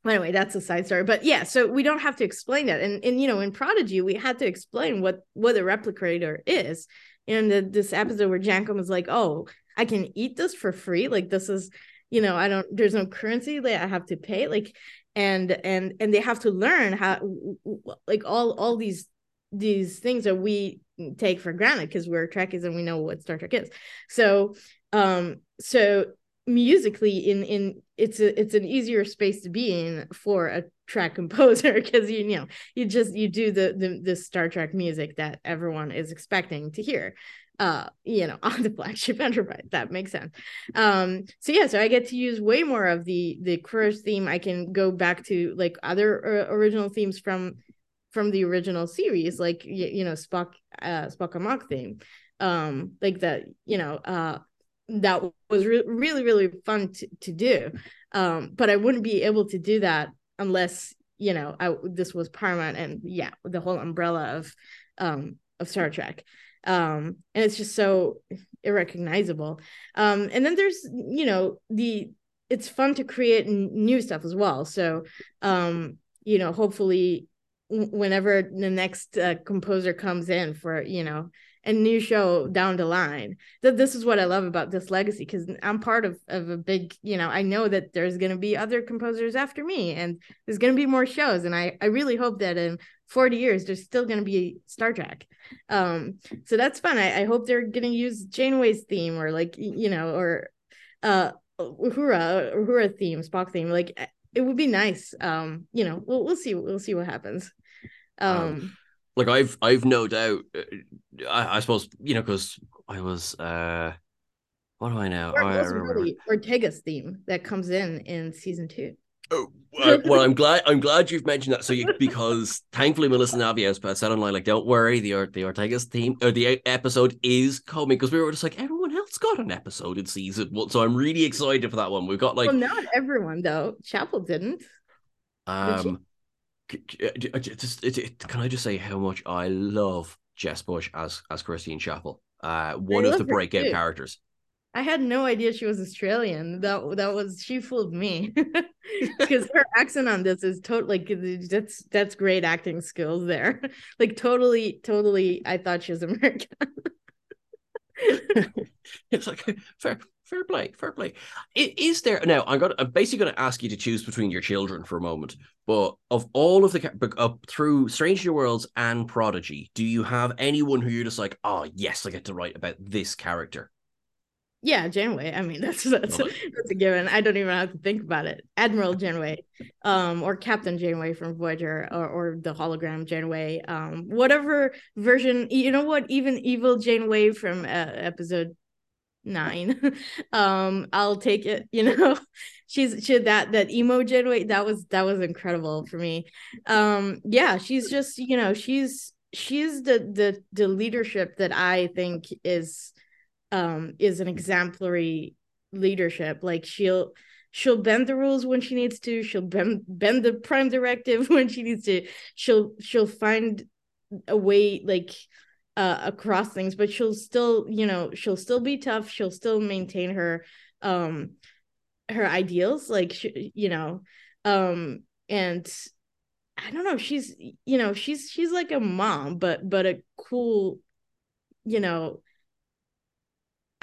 anyway that's a side story. But yeah so we don't have to explain that. And and you know in prodigy we had to explain what what a replicator is. And the, this episode where Jankom was like oh I can eat this for free. Like this is, you know, I don't there's no currency that I have to pay. Like and and and they have to learn how like all all these these things that we take for granted because we're Trekkies and we know what Star Trek is. So um so musically in in it's a it's an easier space to be in for a track composer because you, you know you just you do the, the the Star Trek music that everyone is expecting to hear uh you know on the flagship enterprise that makes sense. Um so yeah so i get to use way more of the the Courage theme. I can go back to like other uh, original themes from from the original series like you, you know spock uh spock amok theme. Um like that you know uh that was re- really really fun to, to do. Um but i wouldn't be able to do that unless you know i this was paramount and yeah the whole umbrella of um of star trek um and it's just so irrecognizable. Um and then there's you know the it's fun to create new stuff as well. So um you know hopefully whenever the next uh, composer comes in for you know a new show down the line that this is what i love about this legacy because i'm part of, of a big you know i know that there's going to be other composers after me and there's going to be more shows. And i i really hope that in 40 years there's still going to be star trek um so that's fun i, I hope they're going to use janeway's theme or like you know or uh uhura uhura theme spock theme like it would be nice um you know we'll, we'll see we'll see what happens um, um like I've I've no doubt. Uh, I, I suppose you know because I was uh, what do I know? Or I really Ortegas theme that comes in in season two. Oh, well, I'm glad I'm glad you've mentioned that. So you because thankfully Melissa Navia has said online like, don't worry, the the Ortegas theme or the episode is coming because we were just like everyone else got an episode in season one, so I'm really excited for that one. We've got like well, not everyone though. Chapel didn't. Um, just can I just say how much I love Jess Bush as as Christine Chapel, uh, one I of the breakout characters. I had no idea she was Australian. That that was she fooled me because her accent on this is totally like that's that's great acting skills there. Like totally, totally. I thought she was American. it's like fair, fair play, fair play. Is there now? I'm gonna. I'm basically going to ask you to choose between your children for a moment. But of all of the up through Strange New Worlds and Prodigy, do you have anyone who you're just like, oh yes, I get to write about this character? Yeah, Janeway. I mean, that's that's a, that's a given. I don't even have to think about it. Admiral Janeway, um, or Captain Janeway from Voyager, or, or the hologram Janeway, um, whatever version. You know what? Even evil Janeway from uh, episode nine, um, I'll take it. You know, she's she that that emo Janeway. That was that was incredible for me. Um, yeah, she's just you know she's she's the the the leadership that I think is um is an exemplary leadership. Like she'll she'll bend the rules when she needs to. She'll bend bend the prime directive when she needs to. She'll she'll find a way like uh across things but she'll still you know she'll still be tough. She'll still maintain her um her ideals. Like she, you know um and i don't know. She's you know she's she's like a mom but but a cool you know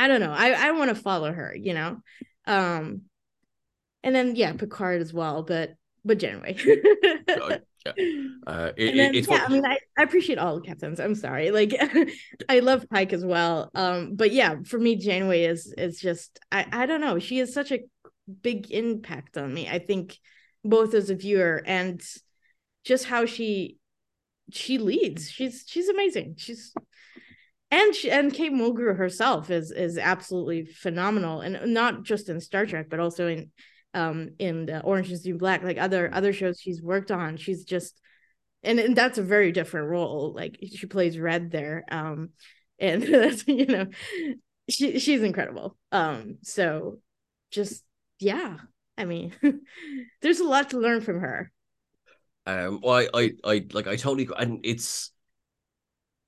I don't know. I I want to follow her, you know. Um and then yeah, Picard as well, but but Janeway. oh, yeah. Uh, it, then, it's yeah, I mean, I, I appreciate all the captains. I'm sorry, like I love Pike as well. Um, but yeah, for me, Janeway is is just I I don't know. She has such a big impact on me. I think both as a viewer and just how she she leads. She's she's amazing. She's and she, and Kate Mulgrew herself is is absolutely phenomenal, and not just in Star Trek, but also in um in the Orange is New Black, like other other shows she's worked on. She's just, and, and that's a very different role. Like she plays Red there, um, and that's you know, she she's incredible. Um, so just yeah, I mean, there's a lot to learn from her. Um, well, I, I, I like I totally, and it's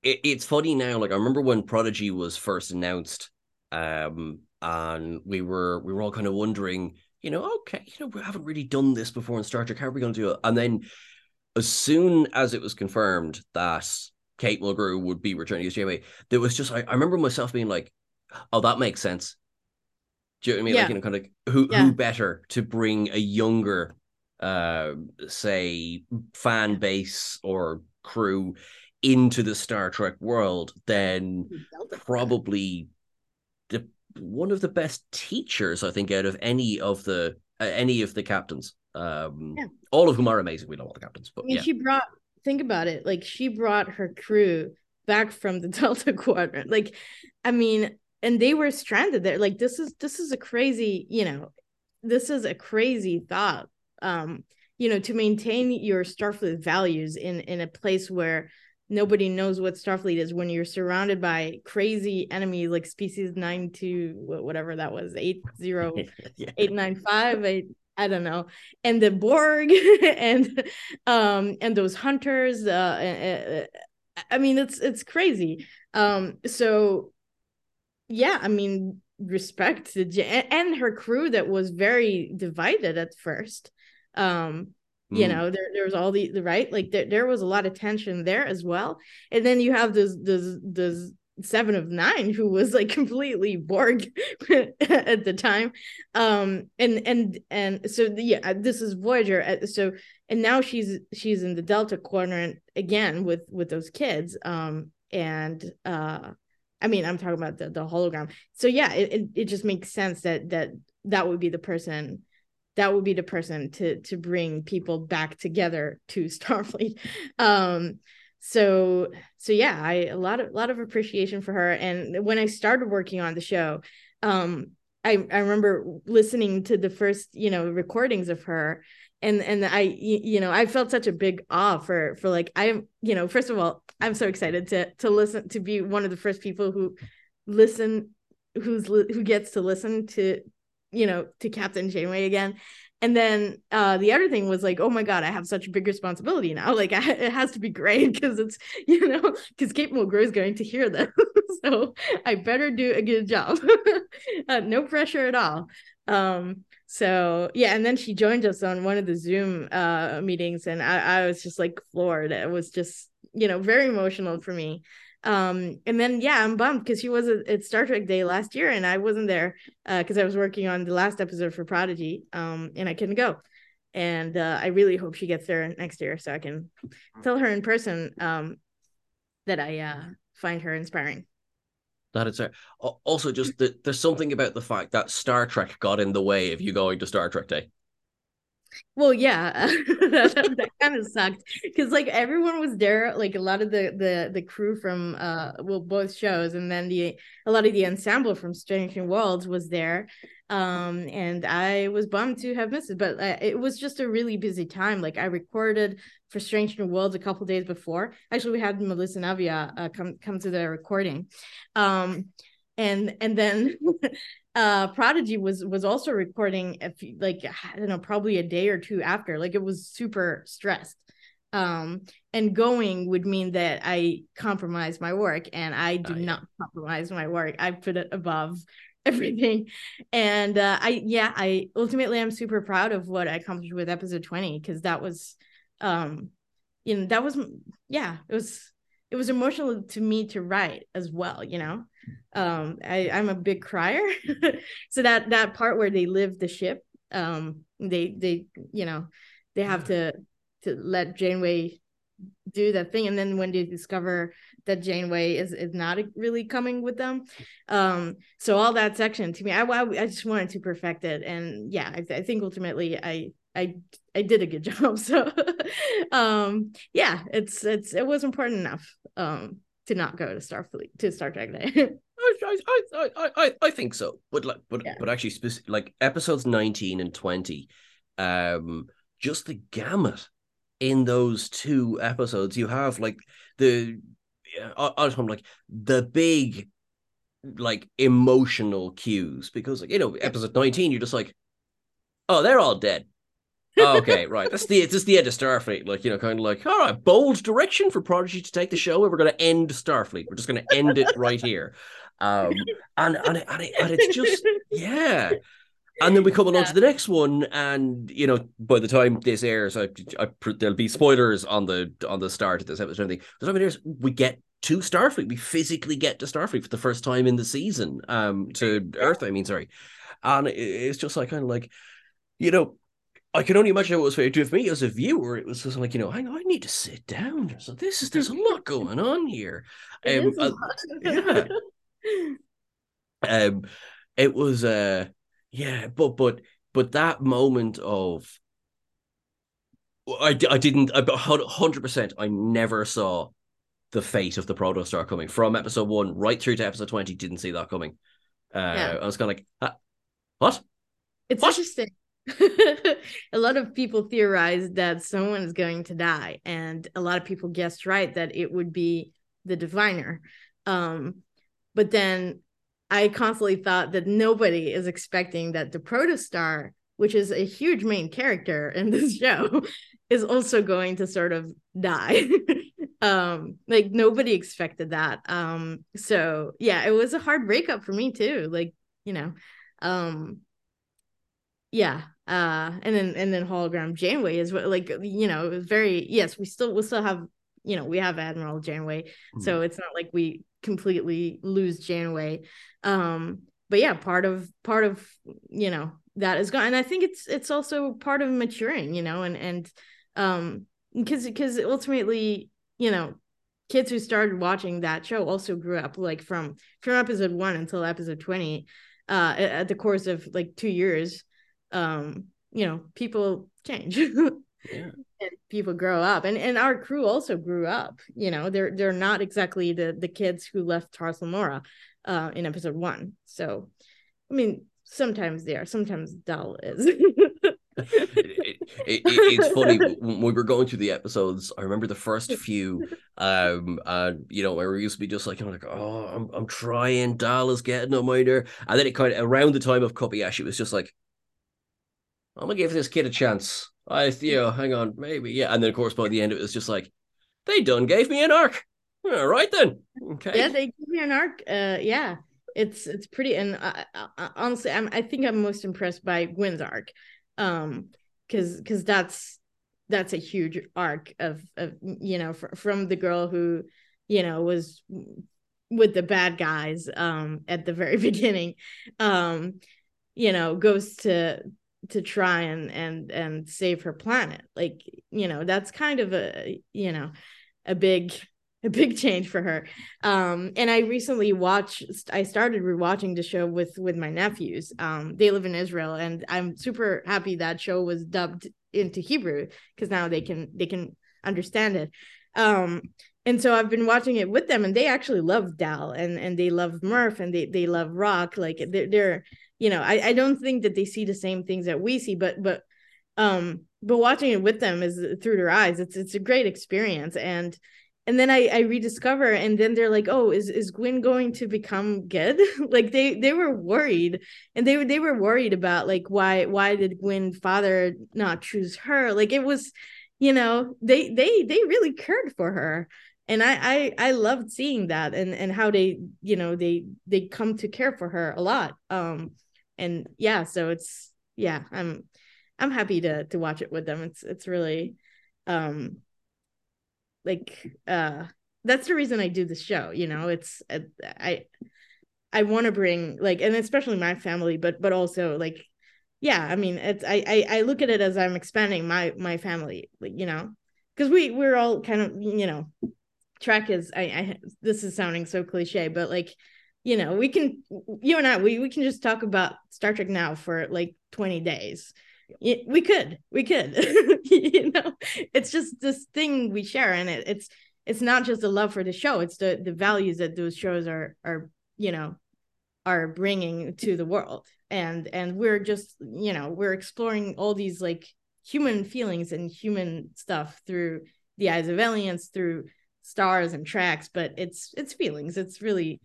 it, it's funny now. Like I remember when Prodigy was first announced, um, and we were we were all kind of wondering, you know, okay, you know, we haven't really done this before in Star Trek. How are we going to do it? And then, as soon as it was confirmed that Kate Mulgrew would be returning as Janeway, there was just I, I remember myself being like, oh, that makes sense. Do you know what I mean? Yeah. Like, you know, kind of who yeah. who better to bring a younger, uh, say, fan base or crew into the Star Trek world, then probably the one of the best teachers I think out of any of the uh, any of the captains. Um, yeah. all of whom are amazing. We know all the captains, but I mean, yeah. she brought. Think about it. Like she brought her crew back from the Delta Quadrant. Like, I mean, and they were stranded there. Like this is this is a crazy. You know, this is a crazy thought. Um, you know, to maintain your Starfleet values in in a place where nobody knows what Starfleet is when you're surrounded by crazy enemies like species nine to whatever that was eight zero yeah. eight nine five eight I don't know. And the Borg and um and those hunters uh, I mean it's it's crazy. Um so yeah I mean respect to J- and her crew that was very divided at first. Um you Mm. know there, there was all the, the right? Like there, there was a lot of tension there as well. And then you have this this this seven of nine who was like completely borg at the time. Um and and and so yeah this is voyager uh, so and now she's she's in the delta quadrant again with with those kids. Um and uh i mean i'm talking about the, the hologram. So yeah it, it, it just makes sense that that that would be the person that would be the person to to bring people back together to starfleet. Um so so yeah i a lot of a lot of appreciation for her. And when i started working on the show um i i remember listening to the first you know recordings of her and and i you know i felt such a big awe for for like i'm you know first of all i'm so excited to to listen to be one of the first people who listen who's who gets to listen to you know to captain janeway again. And then uh the other thing was like oh my god i have such a big responsibility now. Like I, it has to be great because it's you know because kate mulgrew is going to hear this. So i better do a good job. Uh, no pressure at all. Um so yeah and then she joined us on one of the zoom uh meetings and i, I was just like floored. It was just you know very emotional for me um and then yeah i'm bummed because she was at, star trek day last year and i wasn't there because uh, i was working on the last episode for prodigy um and i couldn't go. And uh, i really hope she gets there next year so i can tell her in person um that i uh find her inspiring. That is also just that there's something about the fact that star trek got in the way of you going to star trek day well yeah that, that kind of sucked because like everyone was there like a lot of the the the crew from uh well both shows and then the a lot of the ensemble from strange new worlds was there um and i was bummed to have missed it but uh, it was just a really busy time like i recorded for strange new worlds a couple days before actually we had melissa navia uh, come come to the recording um and and then uh prodigy was was also recording if like i don't know probably a day or two after like it was super stressed. Um and going would mean that i compromise my work and i do oh, yeah. not compromise my work. I put it above everything. And uh i yeah i ultimately i'm super proud of what i accomplished with episode 20 because that was um you know that was yeah it was it was emotional to me to write as well you know? Um I, i'm a big crier. So that that part where they live the ship um they they you know they have to to let janeway do that thing. And then when they discover that janeway is is not really coming with them um so all that section to me i i just wanted to perfect it. And yeah i, I think ultimately i i i did a good job so um yeah it's it's it was important enough um to not go to Starfleet to Star Trek Day. I, I, I, I, I think so, but like, but yeah. but actually, specific, like episodes nineteen and twenty, um, just the gamut in those two episodes. You have like the, I, I just want like the big, like emotional cues because like you know episode nineteen, you're just like, oh, they're all dead oh, okay, right. That's the it's just the end of Starfleet. Like, you know, kind of like, all right, bold direction for Prodigy to take the show, and we're gonna end Starfleet. We're just gonna end it right here. Um and and, it, and, it, and it's just yeah. And then we come along yeah. to the next one, and you know, by the time this airs, I, I, there'll be spoilers on the on the start of this episode. Everything. The time it airs, we get to Starfleet. We physically get to Starfleet for the first time in the season. Um, to Earth, I mean, sorry. And it's just like kind of like, you know, I can only imagine what it was for, for me as a viewer. It was just like, you know, I, I need to sit down. So this is there's a lot going on here. Um, uh, yeah. um, it was uh, yeah, but but but that moment of I, I didn't hundred percent. I never saw the fate of the protostar coming from episode one right through to episode twenty. Didn't see that coming. Uh, yeah. I was kind of like, ah, what? It's what? interesting a lot of people theorized that someone is going to die and a lot of people guessed right that it would be the diviner. Um, but then i constantly thought that nobody is expecting that the protostar which is a huge main character in this show is also going to sort of die. Um like nobody expected that. Um so yeah it was a hard breakup for me too like you know um yeah uh and then and then hologram janeway is what like you know it was very yes we still we still have you know we have admiral janeway. Mm-hmm. so it's not like we completely lose janeway. Um but yeah part of part of you know that is gone. And i think it's it's also part of maturing you know and and um because because ultimately you know kids who started watching that show also grew up like from from episode one until episode 20 uh at the course of like two years um you know people change. Yeah. and people grow up. And and our crew also grew up you know they're they're not exactly the the kids who left Tars Lamora uh in episode one. So i mean sometimes they are sometimes Dal is. It, it, it's funny when we were going through the episodes i remember the first few um and you know where we used to be just like you know like oh i'm, I'm trying Dal is getting on my there and then it kind of around the time of Kobayashi it was just like i'm gonna give this kid a chance. I you know hang on maybe yeah. And then of course by the end of it was just like they done gave me an arc. All right then. Okay. Yeah they gave me an arc uh yeah. It's it's pretty and I, I, honestly I'm, i think i'm most impressed by Gwyn's arc um because because that's that's a huge arc of of you know fr- from the girl who you know was with the bad guys um at the very beginning um you know goes to to try and and and save her planet like you know that's kind of a you know a big a big change for her. Um, and I recently watched. I started rewatching the show with with my nephews. Um, they live in Israel, and I'm super happy that show was dubbed into Hebrew because now they can they can understand it. Um, and so I've been watching it with them, and they actually love Dal, and and they love Murph, and they they love Rok. Like they're, they're you know, I I don't think that they see the same things that we see, but but um but watching it with them is through their eyes. It's it's a great experience, and and then I, I rediscover and then they're like oh is, is Gwyn going to become good like they they were worried and they were they were worried about like why why did Gwyn father not choose her? Like it was you know they they they really cared for her. And I I I loved seeing that and and how they you know they they come to care for her a lot. Um and yeah so it's yeah I'm I'm happy to to watch it with them. It's it's really um like uh that's the reason I do the show you know? It's uh, I I want to bring like and especially my family but but also like yeah I mean it's I I, I look at it as I'm expanding my my family like you know? Because we we're all kind of you know Trek is I, I this is sounding so cliche but like you know we can you and I we, we can just talk about Star Trek now for like 20 days. We could we could you know? It's just this thing we share and it, it's it's not just the love for the show it's the the values that those shows are are you know are bringing to the world. And and we're just you know we're exploring all these like human feelings and human stuff through the eyes of aliens through stars and tracks but it's it's feelings. It's really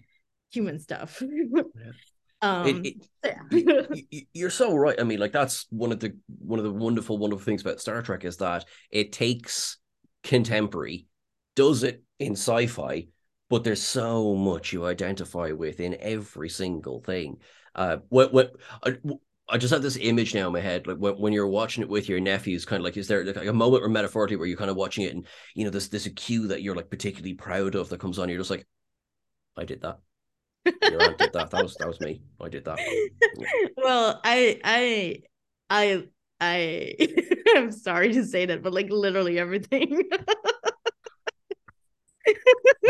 human stuff yeah. Um, it, it, yeah. you're so right. I mean, like that's one of the one of the wonderful, wonderful things about Star Trek is that it takes contemporary, does it in sci-fi, but there's so much you identify with in every single thing. Uh, what what I, I just have this image now in my head, like when, when you're watching it with your nephews, kind of like is there like a moment or metaphorically where you're kind of watching it and you know there's there's a cue that you're like particularly proud of that comes on, you're just like, I did that. Your aunt did that. That was that was me. I did that. Well, I I I I I'm sorry to say that, but like literally everything.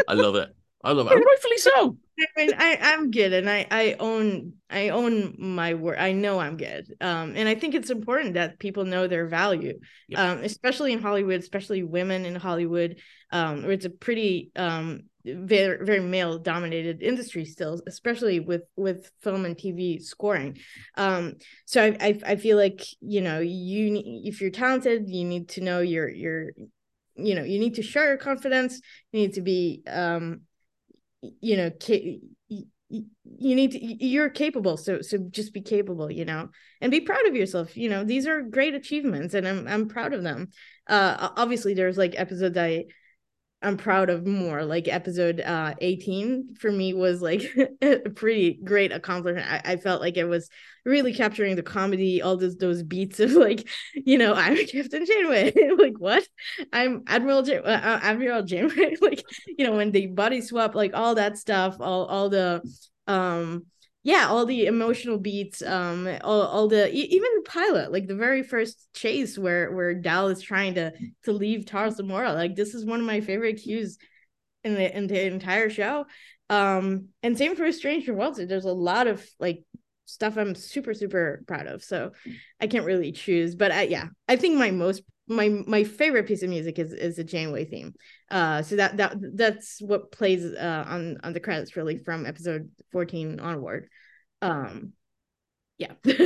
I love it. I love it. And rightfully so. I mean, I I'm good, and I I own I own my work. I know I'm good. Um, and I think it's important that people know their value. Um, especially in Hollywood, especially women in Hollywood. Um, where it's a pretty um very very male dominated industry still especially with with film and tv scoring um so I, I i feel like you know you if you're talented you need to know your your you know you need to show your confidence you need to be um you know you need to you're capable so so just be capable you know and be proud of yourself you know these are great achievements and i'm i'm proud of them. Uh obviously there's like episodes i I'm proud of more. Like episode uh 18 for me was like a pretty great accomplishment. I, I felt like it was really capturing the comedy, all those those beats of like, you know, I'm Captain Janeway. like what? I'm Admiral J- uh, uh Admiral Janeway. like, you know, when they body swap, like all that stuff, all all the um yeah all the emotional beats um all, all the even the pilot like the very first chase where where dal is trying to to leave Tars Lamora like this is one of my favorite cues in the in the entire show. Um and same for Strange Worlds there's a lot of like stuff i'm super super proud of so i can't really choose but I, yeah i think my most my my favorite piece of music is is the Janeway theme. Uh, so that that that's what plays uh on on the credits really from episode fourteen onward. Um, yeah. uh,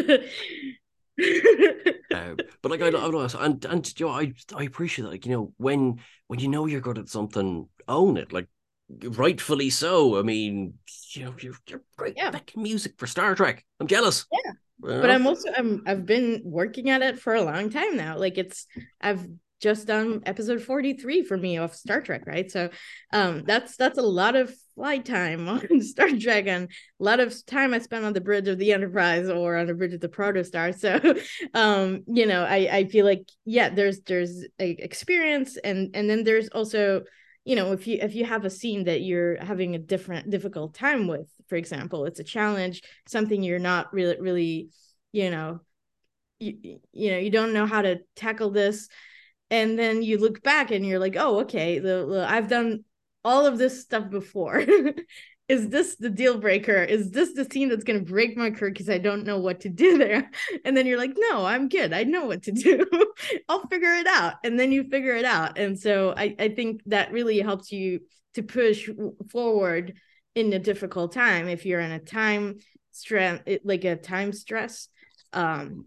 but like I, I don't and and you know, I I appreciate that. Like you know when when you know you're good at something, own it. Like rightfully so. I mean, you know, you're you're great yeah. making music for Star Trek. I'm jealous. Yeah but i'm also i'm i've been working at it for a long time now. Like it's i've just done episode 43 for me of star trek right? So um that's that's a lot of flight time on star trek and a lot of time i spent on the bridge of the enterprise or on the bridge of the protostar. So um you know i i feel like yeah there's there's experience and and then there's also you know if you if you have a scene that you're having a different difficult time with for example it's a challenge something you're not really really you know you, you know you don't know how to tackle this and then you look back and you're like oh okay the, the i've done all of this stuff before is this the deal breaker? Is this the scene that's going to break my career because I don't know what to do there? And then you're like, no, I'm good. I know what to do. I'll figure it out. And then you figure it out. And so I, I think that really helps you to push forward in a difficult time if you're in a time stress like a time stress um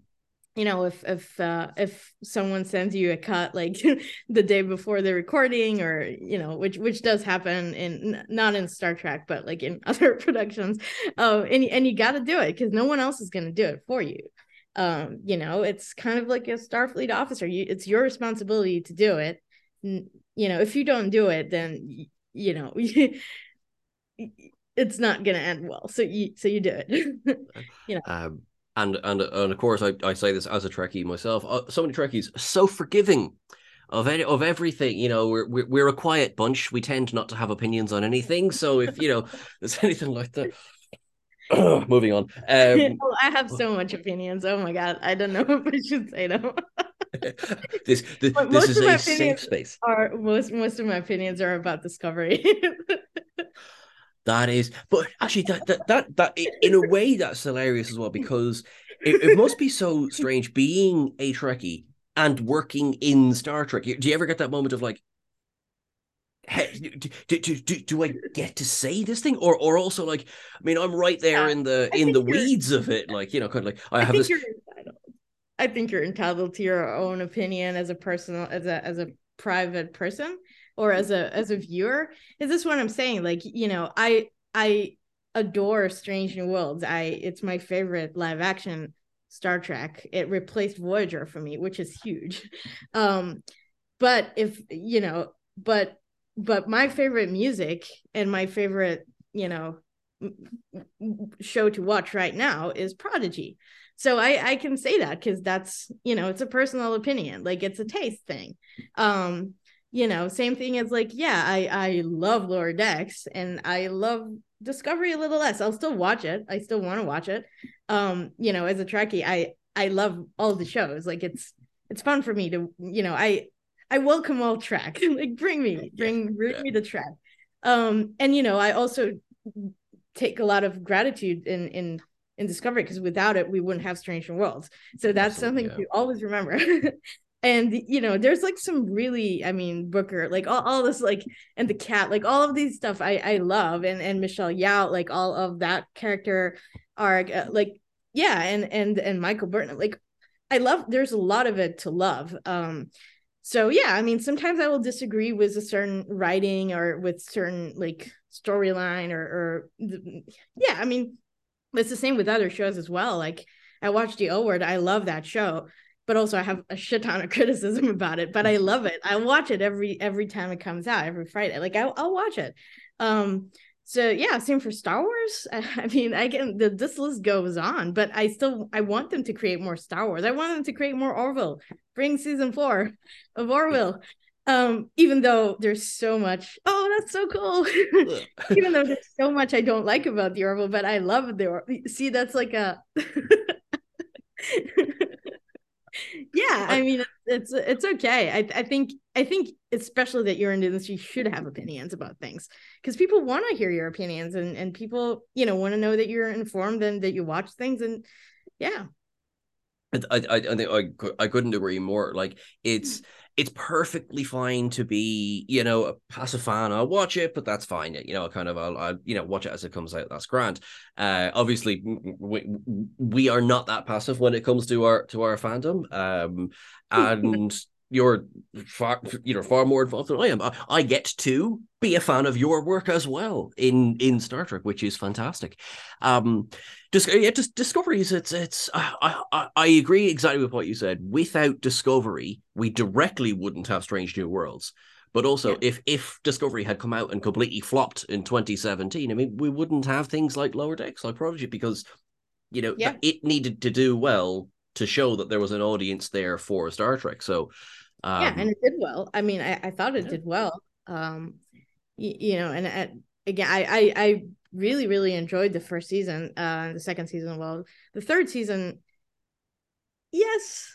you know if if uh if someone sends you a cut like the day before the recording or you know which which does happen in not in star trek but like in other productions um and, and you got to do it because no one else is going to do it for you. Um you know it's kind of like a starfleet officer. You it's your responsibility to do it. You know if you don't do it then you know it's not going to end well. So you so you do it. You know. um and and and of course I, I say this as a Trekkie myself. Uh, so many Trekkies so forgiving of any of everything. You know, we're, we're we're a quiet bunch. We tend not to have opinions on anything. So if you know there's anything like that. moving on. Um, oh, I have so much opinions. Oh my god, I don't know if I should say them. this this, this is a safe space. Are most most of my opinions are about discovery. That is, but actually, that that that, that in a way that's hilarious as well because it, it must be so strange being a Trekkie and working in Star Trek. Do you ever get that moment of like, hey, do, do, do, do I get to say this thing, or or also like, I mean, I'm right there yeah, in the in the weeds of it, like you know, kind of like I, I have this. I think you're entitled to your own opinion as a personal, as a as a private person or as a as a viewer is this what i'm saying? Like you know i i adore strange new worlds. I it's my favorite live action star trek. It replaced voyager for me which is huge. Um but if you know but but my favorite music and my favorite you know show to watch right now is prodigy. So i i can say that because that's you know it's a personal opinion. Like it's a taste thing. Um you know same thing as like yeah i i love lower decks and i love discovery a little less. I'll still watch it. I still want to watch it. Um you know as a trekkie i i love all the shows. Like it's it's fun for me to you know i i welcome all trek. Like bring me bring bring me the trek. Um and you know i also take a lot of gratitude in in in discovery because without it we wouldn't have strange worlds. So that's Absolutely, something yeah. to always remember and you know there's like some really i mean booker like all, all this like and the cat like all of these stuff i i love. And and michelle yeoh like all of that character arc uh, like yeah and and and michael burnham like i love there's a lot of it to love. Um so yeah i mean sometimes i will disagree with a certain writing or with certain like storyline or or yeah i mean it's the same with other shows as well. Like i watched the orville. I love that show but also I have a shit ton of criticism about it. But I love it. I watch it every every time it comes out every Friday. Like I, I'll watch it. Um, so yeah, same for Star Wars. I mean, I can the this list goes on, but I still I want them to create more Star Wars. I want them to create more Orville. Bring season four of Orville. Um, even though there's so much, oh, that's so cool. even though there's so much I don't like about the Orville, but I love the Orville. See, that's like a yeah i mean it's it's okay. I i think i think especially that you're in the industry should have opinions about things. Because people want to hear your opinions and and people you know want to know that you're informed and that you watch things and yeah. I, I, I think I, I couldn't agree more. Like it's it's perfectly fine to be, you know, a passive fan. I'll watch it, but that's fine. You know, I kind of, I'll, I'll you know, watch it as it comes out. That's grand. Uh, obviously, we, we are not that passive when it comes to our to our fandom. Um, and you're far you know far more involved than I am. I, I, get to be a fan of your work as well in in Star Trek, which is fantastic. Um, just yeah, just discoveries. It's it's I, I I agree exactly with what you said. Without Discovery, we directly wouldn't have Strange New Worlds. But also, yeah. if if Discovery had come out and completely flopped in 2017, I mean, we wouldn't have things like Lower Decks, like Prodigy, because you know yeah. it needed to do well to show that there was an audience there for Star Trek. So um, yeah, and it did well. I mean, I, I thought it yeah. did well. Um, you, you know, and, and again, I, I I really really enjoyed the first season. Uh, the second season, well, the third season, yes.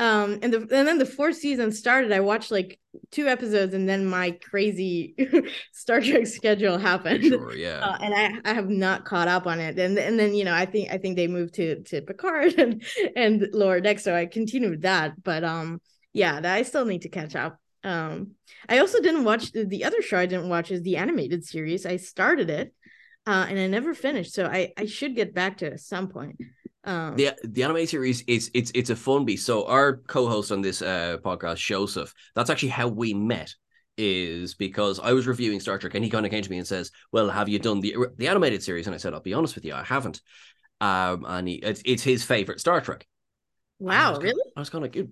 Um, and the and then the fourth season started. I watched like two episodes, and then my crazy Star Trek schedule happened. Sure, yeah. Uh, and I, I have not caught up on it. And and then you know I think I think they moved to to Picard and and Lower Deck, so I continued that. But um, yeah, I still need to catch up. Um, I also didn't watch the, the other show I didn't watch is the animated series. I started it, uh, and I never finished, so I I should get back to it at some point. Um, the the animated series is it's it's a fun beast. So our co-host on this uh, podcast, Joseph, that's actually how we met. Is because I was reviewing Star Trek and he kind of came to me and says, "Well, have you done the the animated series?" And I said, "I'll be honest with you, I haven't." Um, and he, it's, it's his favorite Star Trek. Wow, I really? I was kind of like,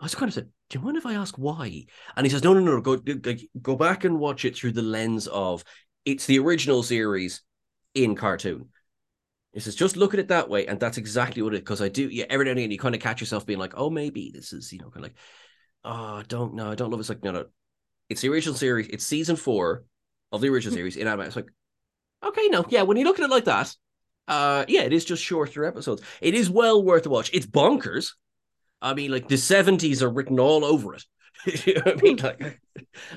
I was kind of said, do you mind if I ask why? And he says, no, no, no, go go back and watch it through the lens of it's the original series in cartoon. He says, just look at it that way, and that's exactly what it. Because I do, yeah, every now and again you kind of catch yourself being like, oh, maybe this is, you know, kind of like, oh, I don't know, I don't love. It's like, no, no, it's the original series. It's season four of the original series in anime. It's like, okay, no, yeah, when you look at it like that, uh, yeah, it is just shorter episodes. It is well worth a watch. It's bonkers. I mean, like the 70s are written all over it. you know I mean, like,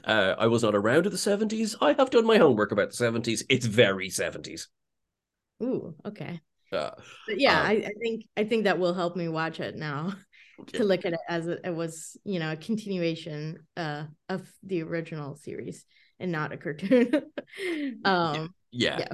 uh, I was not around in the 70s. I have done my homework about the 70s. It's very 70s. Ooh, okay. Uh, but yeah, um, I, I, think I think that will help me watch it now yeah. to look at it as it, it was, you know, a continuation uh, of the original series and not a cartoon. um, yeah. yeah.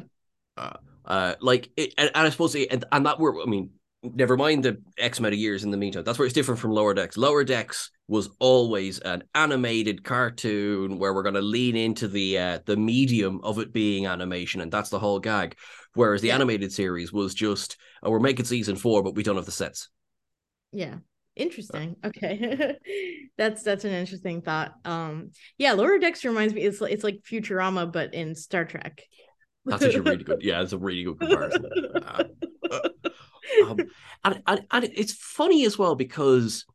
Uh, uh, like, it, and, and, I suppose, it, and, and that were, I mean, never mind the X amount of years in the meantime. That's where it's different from Lower Decks. Lower Decks was always an animated cartoon where we're going to lean into the uh, the medium of it being animation, and that's the whole gag. Whereas the yeah. animated series was just, oh, we're making season four, but we don't have the sets. Yeah, interesting okay that's that's an interesting thought um yeah lower decks reminds me it's it's like futurama but in star trek that's actually really good. Yeah, it's a really good comparison. Uh, um, and, and, and it's funny as well because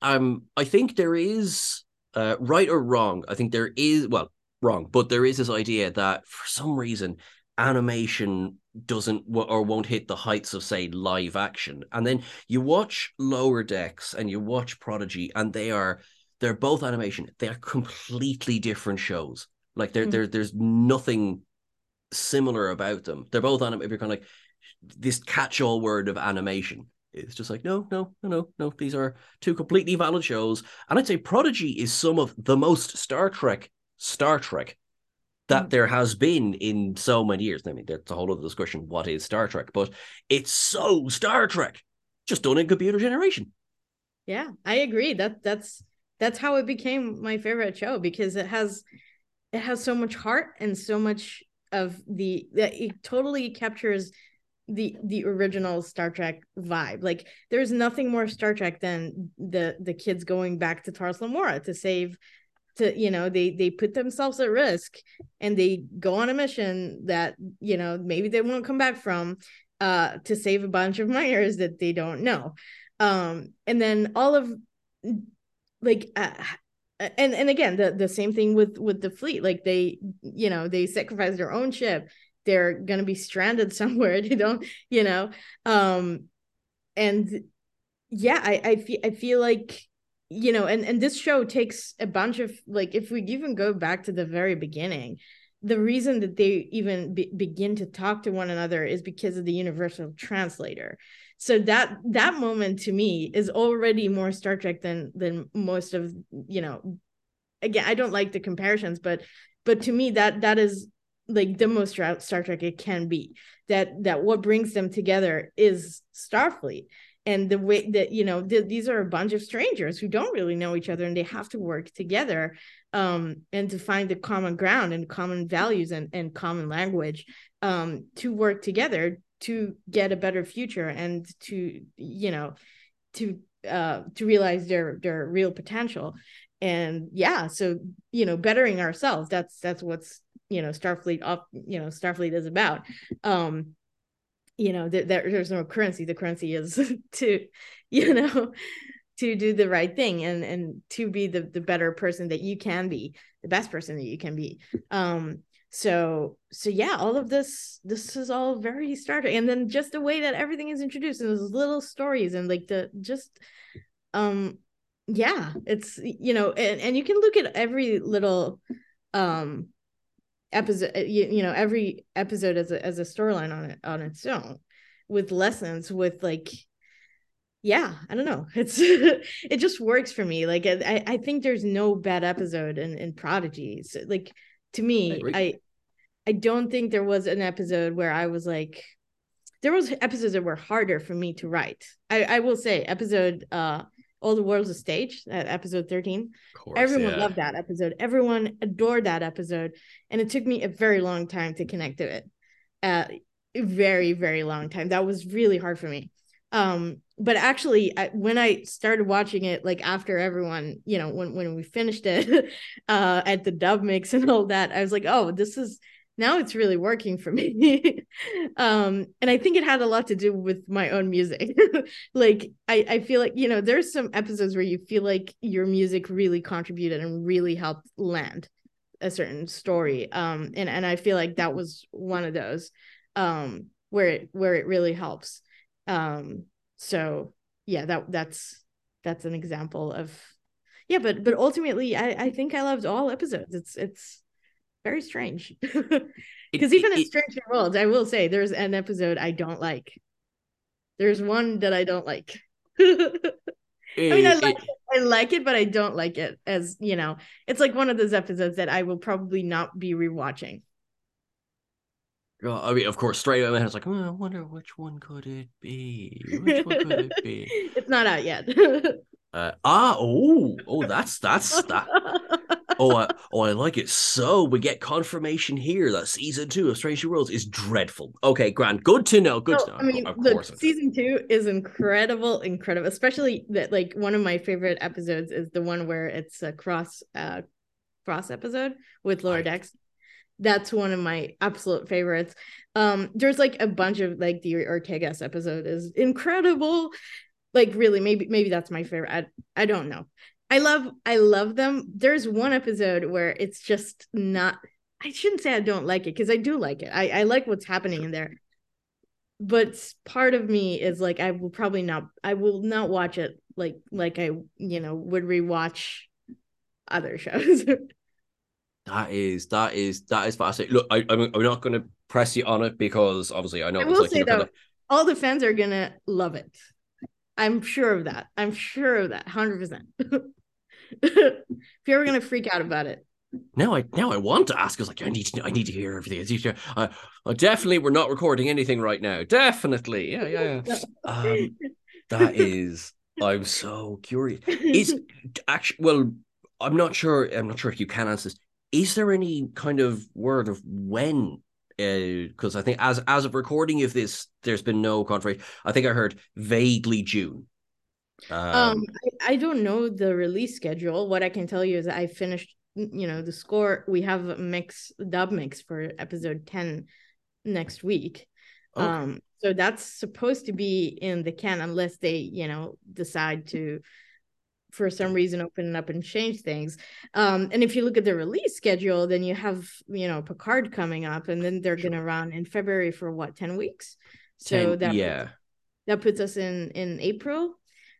um, I think there is uh, right or wrong. I think there is well wrong, but there is this idea that for some reason animation doesn't or won't hit the heights of say live action, and then you watch Lower Decks and you watch Prodigy, and they are they're both animation. They are completely different shows. Like there, mm-hmm. there, there's nothing similar about them. They're both on if you're kind of like this catch-all word of animation. It's just like, no, no, no, no, no. These are two completely valid shows. And I'd say Prodigy is some of the most Star Trek, Star Trek that mm. there has been in so many years. I mean, that's a whole other discussion. What is Star Trek? But it's so Star Trek, just done in computer generation. Yeah, I agree. That that's that's how it became my favorite show because it has it has so much heart and so much of the that it totally captures the the original Star Trek vibe. Like there's nothing more Star Trek than the the kids going back to Tars Lamora to save to you know they they put themselves at risk and they go on a mission that you know maybe they won't come back from uh to save a bunch of miners that they don't know um and then all of like uh, and and again the the same thing with with the fleet. Like they you know they sacrifice their own ship. They're going to be stranded somewhere. They don't you know um and yeah i i feel i feel like you know and and this show takes a bunch of like if we even go back to the very beginning the reason that they even be, begin to talk to one another is because of the universal translator so that that moment to me is already more star trek than than most of you know again i don't like the comparisons but but to me that that is like the most star trek it can be. That that what brings them together is starfleet. And the way that you know th- these are a bunch of strangers who don't really know each other and they have to work together um, and to find the common ground and common values and, and common language um, to work together to get a better future and to you know to uh, to realize their their real potential. And yeah so you know bettering ourselves that's that's what's you know starfleet off you know starfleet is about. Um you know there, there's no currency. The currency is to you know to do the right thing and and to be the the better person that you can be the best person that you can be. Um so so yeah all of this this is all very starting and then just the way that everything is introduced and those little stories and like the just um yeah it's you know and, and you can look at every little um episode uh, you, you know every episode as a as a storyline on it on its own with lessons with like yeah i don't know. It's it just works for me. Like i i think there's no bad episode in in prodigies like to me I, I i don't think there was an episode where i was like there was episodes that were harder for me to write. I i will say episode uh all the world's a stage at episode 13 course, everyone yeah. loved that episode. Everyone adored that episode. And it took me a very long time to connect to it. Uh very very long time. That was really hard for me. Um but actually I, when i started watching it like after everyone you know when when we finished it uh at the dub mix and all that i was like oh this is now it's really working for me. Um and i think it had a lot to do with my own music. Like i i feel like you know there's some episodes where you feel like your music really contributed and really helped land a certain story um and and i feel like that was one of those um where it where it really helps um so yeah that that's that's an example of yeah but but ultimately i i think i loved all episodes it's it's very strange. Because even it, in Strange Worlds, I will say there's an episode I don't like. There's one that I don't like. I mean, I like it, I like it, but I don't like it. As you know, it's like one of those episodes that I will probably not be rewatching. Well, I mean, of course, straight away, I was like, oh, I wonder which one could it be? Which one could it be? it's not out yet. uh, ah, oh, oh, that's that's that oh, I, oh, I like it. So we get confirmation here that season two of Strange New Worlds is dreadful. Okay, Grant, good to know. Good to know. I mean, of the season two is incredible, incredible. Especially that, like, one of my favorite episodes is the one where it's a cross, uh, cross episode with Lower Decks. That's one of my absolute favorites. Um, there's like a bunch of like the Ortegas episode is incredible. Like, really, maybe maybe that's my favorite. I, I don't know. I love I love them. There's one episode where it's just not I shouldn't say I don't like it because I do like it. I, I like what's happening in there. But part of me is like I will probably not I will not watch it like like I you know would rewatch other shows. That is that is that is fascinating. Look, I I'm, I'm not going to press you on it because obviously I know I will like, say though, all the fans are gonna love it. I'm sure of that. I'm sure of that, hundred percent. if you're ever gonna freak out about it. Now I now I want to ask. I was like, I need to I need to hear everything. I to, uh, uh, definitely, we're not recording anything right now. Definitely, yeah, yeah. yeah. um, that is. I'm so curious. Is actually well, I'm not sure. I'm not sure if you can answer this. Is there any kind of word of when because I think as as of recording of this, there's been no confirmation. I think I heard vaguely June. Um, um I, I don't know the release schedule. What I can tell you is I finished, you know, the score. We have a mix dub mix for episode 10 next week. Okay. Um, so that's supposed to be in the can unless they, you know, decide to for some reason open up and change things. Um, and if you look at the release schedule, then you have, you know, Picard coming up and then they're gonna run in February for what, 10 weeks? So 10, that yeah. Puts, that puts us in in April.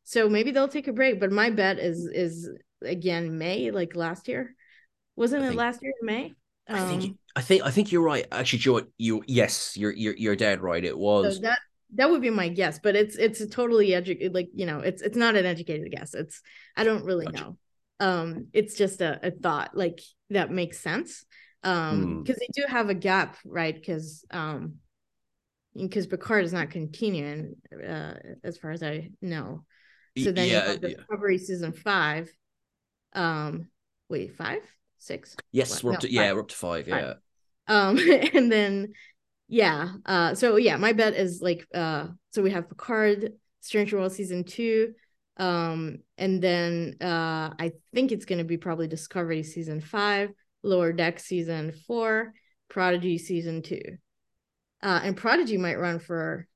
So maybe they'll take a break. But my bet is is again May, like last year. Wasn't I it think, last year in May? I think um, I think I think you're right. Actually, Joe, you yes, you're you're you're dead right. It was so that that would be my guess, but it's it's a totally educated like you know it's it's not an educated guess. It's I don't really gotcha. know. Um, it's just a, a thought like that makes sense. Um, because hmm. they do have a gap, right? Because um, because Picard is not continuing, uh, as far as I know. So then yeah, you have Discovery yeah. season five. Um, wait, five, six? Yes, what? we're no, up to yeah, we're up to five, five. yeah. Um, and then yeah, uh, so yeah, my bet is like uh, so we have Picard, Stranger World season two, um, and then uh, I think it's gonna be probably Discovery season five, Lower Deck season four, Prodigy season two. Uh, and Prodigy might run for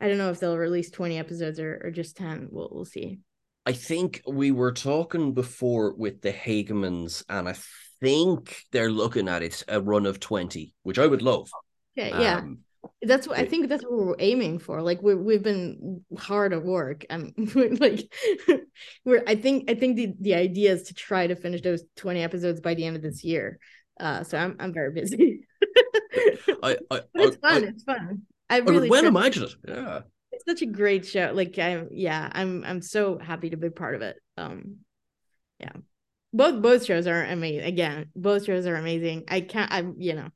I don't know if they'll release 20 episodes or, or just 10. We'll we'll see. I think we were talking before with the Hagemans, and I think they're looking at it a run of 20, which I would love. Okay, yeah. Um, that's what I think that's what we're aiming for. Like we we've been hard at work and we're like we're I think I think the, the idea is to try to finish those 20 episodes by the end of this year. Uh so I'm I'm very busy. I, I, it's I, fun. it's fun. I really I well imagine it. Yeah. It's such a great show. Like I'm yeah, I'm I'm so happy to be part of it. Um yeah. Both both shows are amazing. Again, both shows are amazing. I can't I'm you know,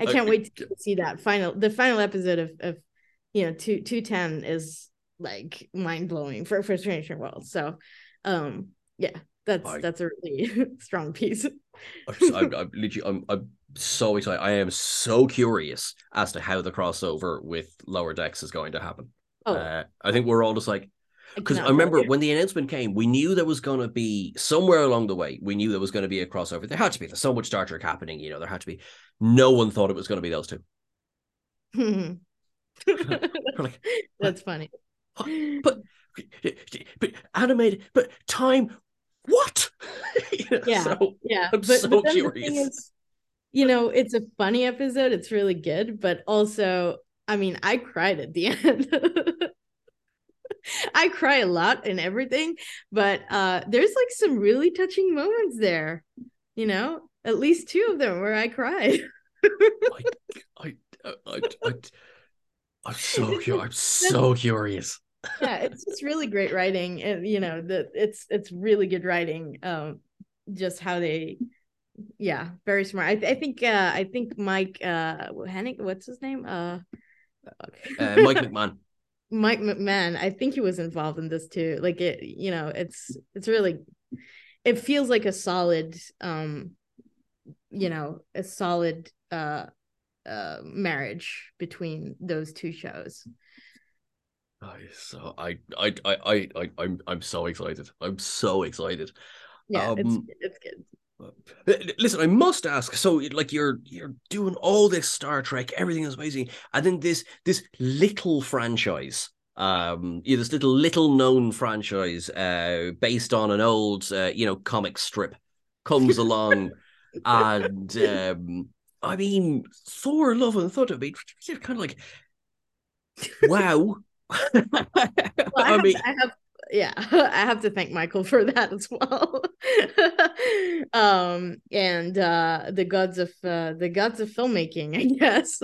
I can't wait to see that final the final episode of of you know, two two ten is like mind blowing for for Stranger World. So um yeah, that's I, that's a really strong piece. I'm, I'm, I'm, literally, I'm, I'm so excited. I am so curious as to how the crossover with Lower Decks is going to happen. Oh. Uh, I think we're all just like, because I, remember when the announcement came, we knew there was going to be somewhere along the way. We knew there was going to be a crossover. There had to be. There's so much Star Trek happening. You know, there had to be. No one thought it was going to be those two. like, That's funny. But, but animated, but time. What? yeah, so, yeah. I'm but, so but curious you know, it's a funny episode. It's really good, but also, I mean, I cried at the end. I cry a lot and everything, but uh there's like some really touching moments there. You know, at least two of them where I cried. I, I, I, I, I'm so I'm so curious. yeah, it's just really great writing, and you know, the it's it's really good writing. Um, just how they yeah, very smart. I, I think uh I think Mike uh Hennig, what's his name? Uh, uh Mike McMahan. Mike McMahan, I think he was involved in this too. Like it, you know, it's it's really it feels like a solid um you know, a solid uh uh marriage between those two shows. Oh, so I I I I I'm I'm so excited. I'm so excited. Yeah, um, it's it's good. Listen, I must ask. So, like, you're you're doing all this Star Trek, everything is amazing, and then this this little franchise, um, you know, this little little known franchise, uh, based on an old, uh, you know, comic strip, comes along, and um, I mean, Thor: Love and Thunder. I mean, kind of like, wow. well, I, I mean, I have yeah i have to thank michael for that as well. Um and uh the gods of uh the gods of filmmaking i guess.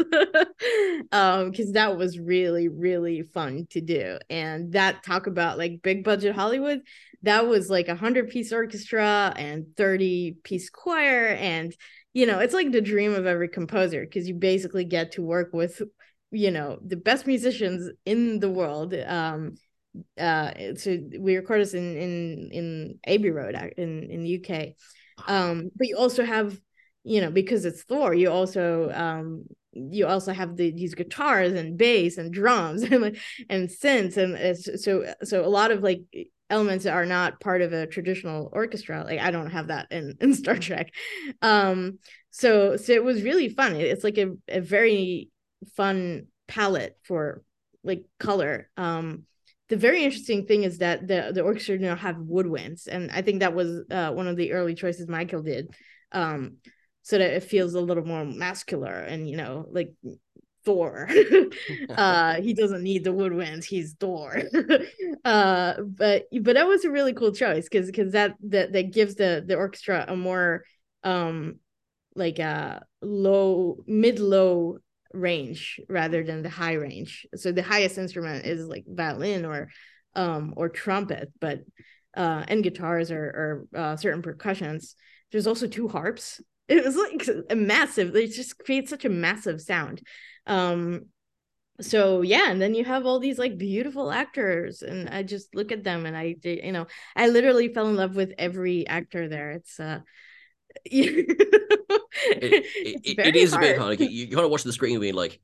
Um because that was really really fun to do. And that talk about like big budget hollywood that was like a hundred piece orchestra and 30 piece choir. And you know it's like the dream of every composer because you basically get to work with you know the best musicians in the world um uh so we record this in in in Abbey Road in in the UK um but you also have you know because it's thor you also um you also have the, these guitars and bass and drums and and synths and so so a lot of like elements that are not part of a traditional orchestra like i don't have that in in star trek. Um so so it was really fun. It's like a, a very fun palette for like color. Um the very interesting thing is that the the orchestra now have woodwinds and i think that was uh, one of the early choices michael did um so that it feels a little more muscular and you know like Thor. uh, he doesn't need the woodwinds. He's Thor. uh, but but that was a really cool choice because because that that that gives the the orchestra a more um like a low mid low range rather than the high range. So the highest instrument is like violin or um or trumpet, but uh and guitars or or uh, certain percussions. There's also two harps. It was like a massive. It just creates such a massive sound um so yeah and then you have all these like beautiful actors and i just look at them and i you know i literally fell in love with every actor there it's uh it, it, it is hard. a bit hard. You, you kind of watch the screen and being like,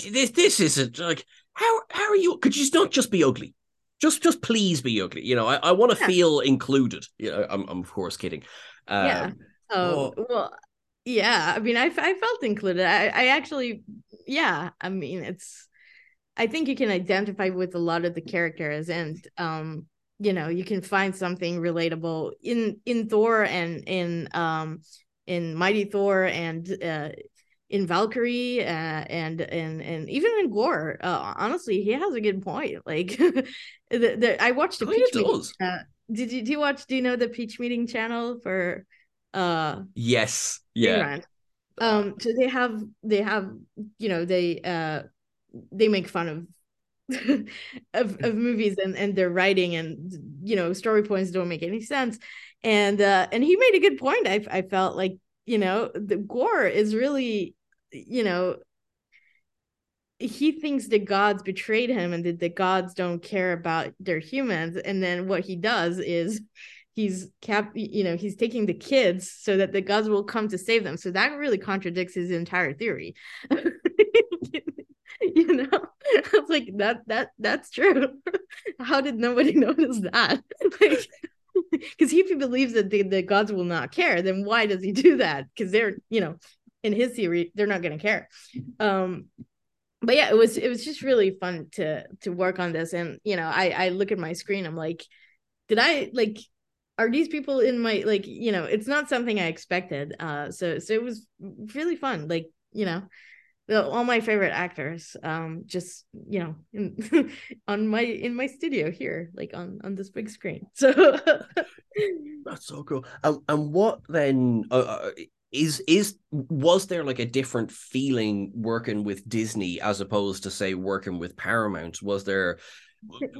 "This, this isn't like how how are you? Could you not just be ugly? Just, just please be ugly. You know, I, I want to yeah. feel included. You know, I'm, I'm of course kidding. Um, yeah. Oh, oh, well, yeah i mean i, I felt included I, I actually yeah i mean it's i think you can identify with a lot of the characters and um you know you can find something relatable in in thor and in um in mighty thor and uh in valkyrie uh, and and and even in gorr. Uh, honestly he has a good point. Like the, the, i watched the pitch meeting, uh, did you do you watch do you know the pitch meeting channel for uh yes. Yeah. Um so they have they have you know they uh they make fun of of, of movies and and their writing and you know story points don't make any sense. And uh and he made a good point. I i felt like you know the gorr is really you know he thinks the gods betrayed him and that the gods don't care about their humans. And then what he does is he's cap you know he's taking the kids so that the gods will come to save them. So that really contradicts his entire theory you know? It's like that that that's true. How did nobody notice that? Like because if he believes that the, the gods will not care then why does he do that? Because they're you know in his theory they're not going to care. Um but yeah it was it was just really fun to to work on this. And you know i i look at my screen i'm like did i like are these people in my like you know it's not something i expected. Uh so so it was really fun like you know all my favorite actors um just you know in, on my in my studio here like on on this big screen so that's so cool um, and what then uh, uh, is is was there like a different feeling working with disney as opposed to say working with paramount was there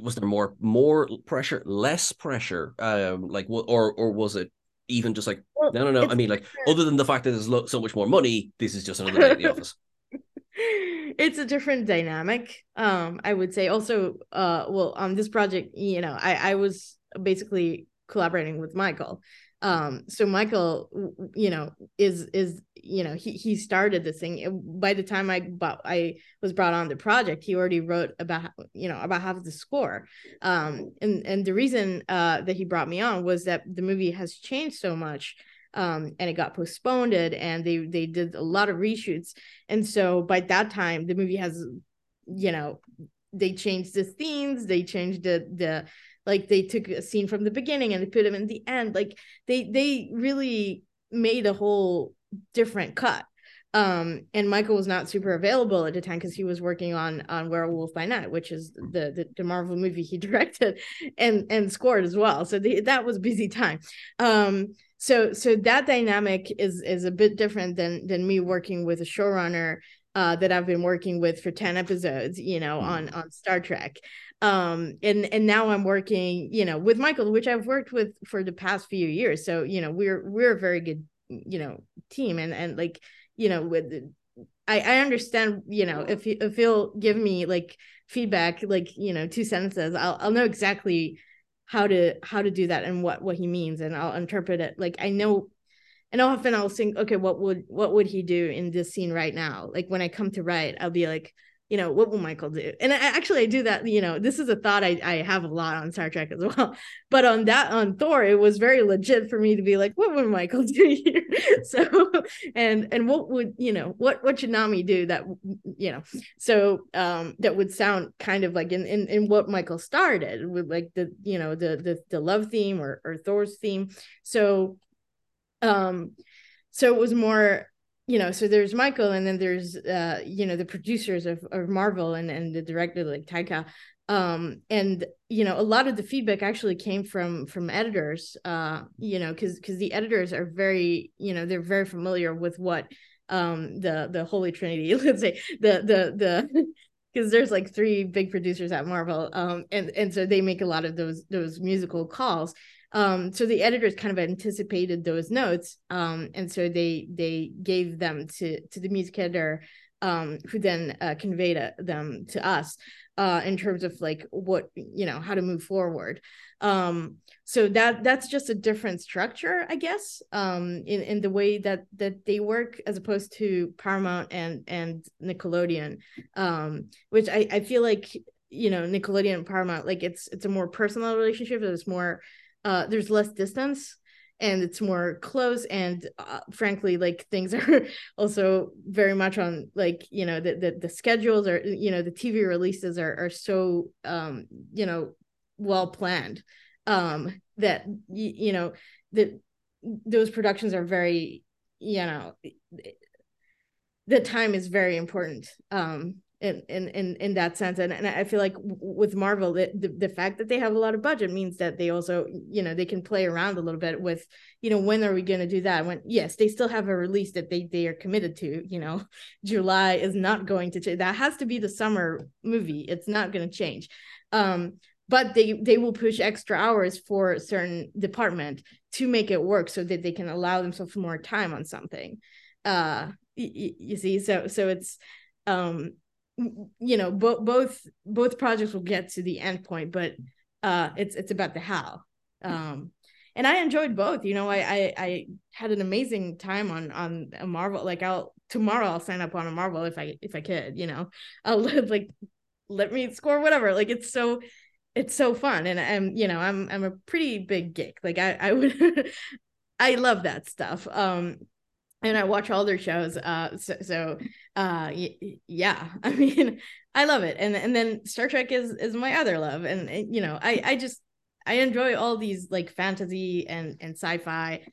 was there more more pressure, less pressure, um, like or or was it even just like well, no no no? I mean, like other than the fact that there's so much more money, this is just another day at the office. It's a different dynamic. Um, I would say. Also, uh, well, on this project, you know, I I was basically collaborating with Michael, um so michael you know is is you know he he started this thing. By the time i bought, i was brought on the project he already wrote about you know about half the score. Um and and the reason uh that he brought me on was that the movie has changed so much um and it got postponed and they they did a lot of reshoots. And so by that time the movie has you know they changed the themes they changed the the like they took a scene from the beginning and they put them in the end. Like they they really made a whole different cut. Um and michael was not super available at the time because he was working on on werewolf by night which is the, the, the marvel movie he directed and and scored as well. So the, that was busy time. Um so so that dynamic is is a bit different than than me working with a showrunner uh, that I've been working with for 10 episodes, you know, mm. on on Star Trek. Um and and now i'm working you know with michael which i've worked with for the past few years. So you know we're we're a very good you know team. And and like you know with i i understand you know if if he'll give me like feedback like you know two sentences i'll i'll know exactly how to how to do that and what what he means and i'll interpret it like i know and often I'll think, okay, what would what would he do in this scene right now? Like when I come to write, I'll be like, you know, what will Michael do? And I, actually, I do that. You know, this is a thought I, I have a lot on Star Trek as well. But on that on Thor, it was very legit for me to be like, what would Michael do here? so, and and what would you know what what should Nami do that you know so um that would sound kind of like in in, in what Michael started with like the you know the the the love theme or or Thor's theme. So, um, so it was more you know, so there's Michael, and then there's uh, you know, the producers of, of Marvel and and the director like Taika. Um, and you know, a lot of the feedback actually came from from editors, uh, you know, because because the editors are very, you know, they're very familiar with what um the the Holy Trinity, let's say the the the because there's like three big producers at Marvel, um, and and so they make a lot of those those musical calls, um, so the editors kind of anticipated those notes, um, and so they they gave them to to the music editor, um, who then uh, conveyed uh, them to us uh, in terms of like what you know how to move forward. Um, so that that's just a different structure, I guess, um, in in the way that that they work as opposed to Paramount and and Nickelodeon, um, which I I feel like you know Nickelodeon and Paramount like it's it's a more personal relationship. It's more uh, there's less distance and it's more close and uh, frankly like things are also very much on like you know the, the the schedules are you know the tv releases are are so um you know well planned um that you, you know that those productions are very you know the time is very important um in in in, in that sense. And, and i feel like with marvel the, the, the fact that they have a lot of budget means that they also you know they can play around a little bit with you know when are we going to do that? When yes they still have a release that they they are committed to you know? July is not going to change. That has to be the summer movie. It's not going to change. Um but they they will push extra hours for a certain department to make it work so that they can allow themselves more time on something. Uh you, you see? So so it's um you know both both both projects will get to the end point but uh it's it's about the how. Um and i enjoyed both you know i i, I had an amazing time on on a marvel like i'll tomorrow i'll sign up on a marvel if i if i could you know. I'll like let me score whatever like it's so it's so fun and i'm you know i'm i'm a pretty big geek like i i would i love that stuff. Um and I watch all their shows. Uh, so, so uh, y- yeah, I mean, I love it. And and then Star Trek is is my other love, and, and you know, I I just I enjoy all these like fantasy and and sci-fi,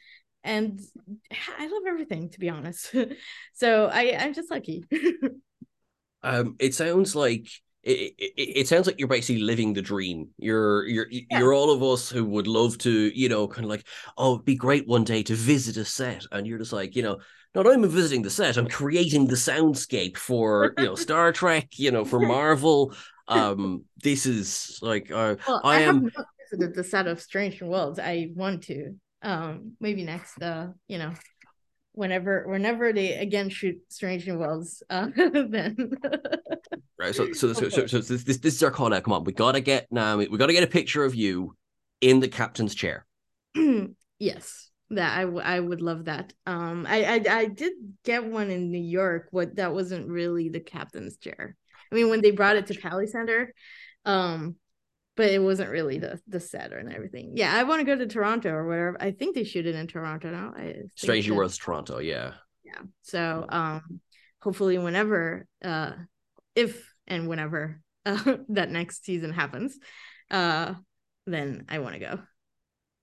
and I love everything to be honest. so I I'm just lucky. um, it sounds like it, it, it, sounds like you're basically living the dream. You're you're yeah. you're all of us who would love to, you know, kind of like, oh, it'd be great one day to visit a set, and you're just like, you know, not only visiting the set, I'm creating the soundscape for you know Star Trek, you know, for Marvel. Um, this is like, uh, well, I, I am. Have not visited the set of Strange Worlds. I want to. Um, maybe next. Uh, you know, whenever whenever they again shoot Strange New Worlds, uh, then right. So so so, so, so, this, this this is our call out. Come on, we gotta get now. We gotta get a picture of you in the captain's chair. yes, that I, w- I would love that. Um, I, I I did get one in New York. What that wasn't really the captain's chair. I mean, when they brought it to Cali Center, um, but it wasn't really the the set and everything. Yeah, I want to go to Toronto or whatever. I think they shoot it in Toronto now. I Strange New Worlds, Toronto. Yeah. Yeah. So um, hopefully, whenever, uh, if and whenever uh, that next season happens, uh, then I want to go.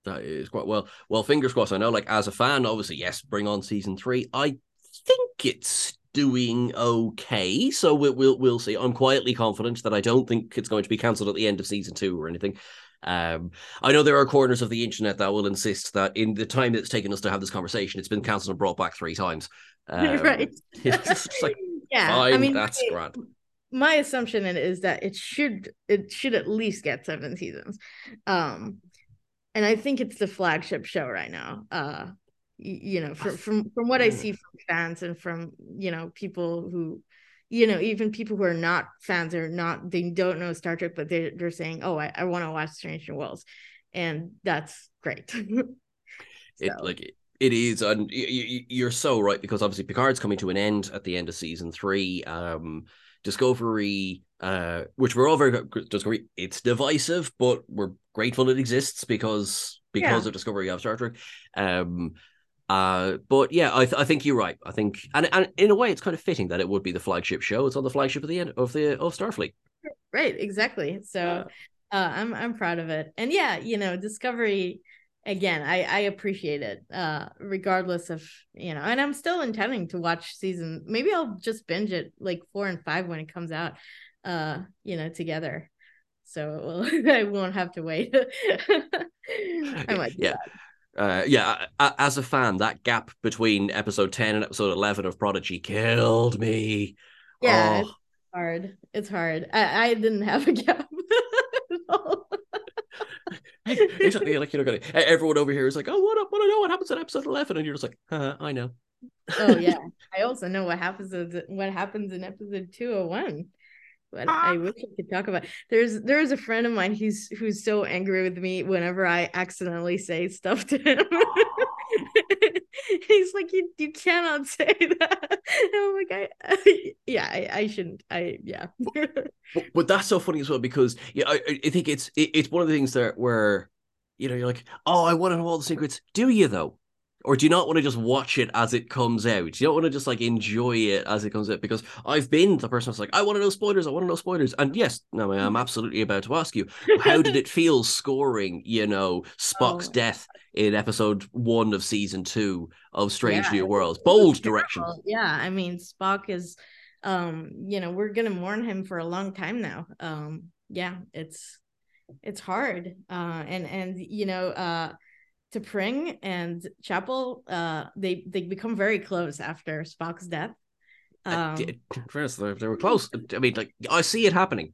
That is quite well. Well, fingers crossed. I know, like as a fan, obviously, yes, bring on season three. I think it's doing okay. So we'll, we'll we'll see. I'm quietly confident that I don't think it's going to be cancelled at the end of season two or anything. Um, I know there are corners of the internet that will insist that in the time it's taken us to have this conversation, it's been cancelled and brought back three times. Um, right. like, yeah. I mean, that's my, grand. My assumption is that it should it should at least get seven seasons. Um, and I think it's the flagship show right now. Uh, you know from from from what i see from fans and from you know people who you know even people who are not fans or not they don't know star trek but they're, they're saying oh i, I want to watch strange new worlds and that's great so. it like It is, and you're so right because obviously Picard's coming to an end at the end of season three. Um, Discovery, uh, which we're all very Discovery. It's divisive, but we're grateful it exists because because yeah. of Discovery of Star Trek. Um, uh, but yeah, I, th- I think you're right. I think, and and in a way, it's kind of fitting that it would be the flagship show. It's on the flagship of the end of the of Starfleet. Right, exactly. So, uh, I'm I'm proud of it, and yeah, you know, Discovery again i i appreciate it uh regardless of you know and i'm still intending to watch season maybe i'll just binge it like four and five when it comes out uh you know together so i won't have to wait i might yeah uh, yeah, as a fan, that gap between episode 10 and episode 11 of Prodigy killed me. Yeah, oh. it's hard. It's hard. I, I didn't have a gap. exactly. Like you're gonna. Everyone over here is like, "Oh, what? What? I know what happens in episode 11," and you're just like, uh, "I know." oh yeah, I also know what happens. What happens in episode 201 but ah. I wish I could talk about. There's there's a friend of mine who's who's so angry with me whenever I accidentally say stuff to him. He's like, you you cannot say that. And I'm like, I, I yeah, I, I, shouldn't. I yeah. but, but, that's so funny as well because yeah, I, I think it's it, it's one of the things that where you know you're like, oh, I want to know all the secrets. Do you though? Or do you not want to just watch it as it comes out? Do you don't want to just like enjoy it as it comes out? Because I've been the person who's like, I want to know spoilers, I want to know spoilers. And yes, no, I'm absolutely about to ask you, how did it feel scoring, you know, Spock's oh. death in episode one of season two of Strange yeah, New Worlds? Bold direction. Yeah, I mean, Spock is um, you know, we're gonna mourn him for a long time now. Um, yeah, it's it's hard. Uh and and you know, uh T'Pring and Chapel, uh, they they become very close after Spock's death. Um, First, they were close. I mean, like I see it happening.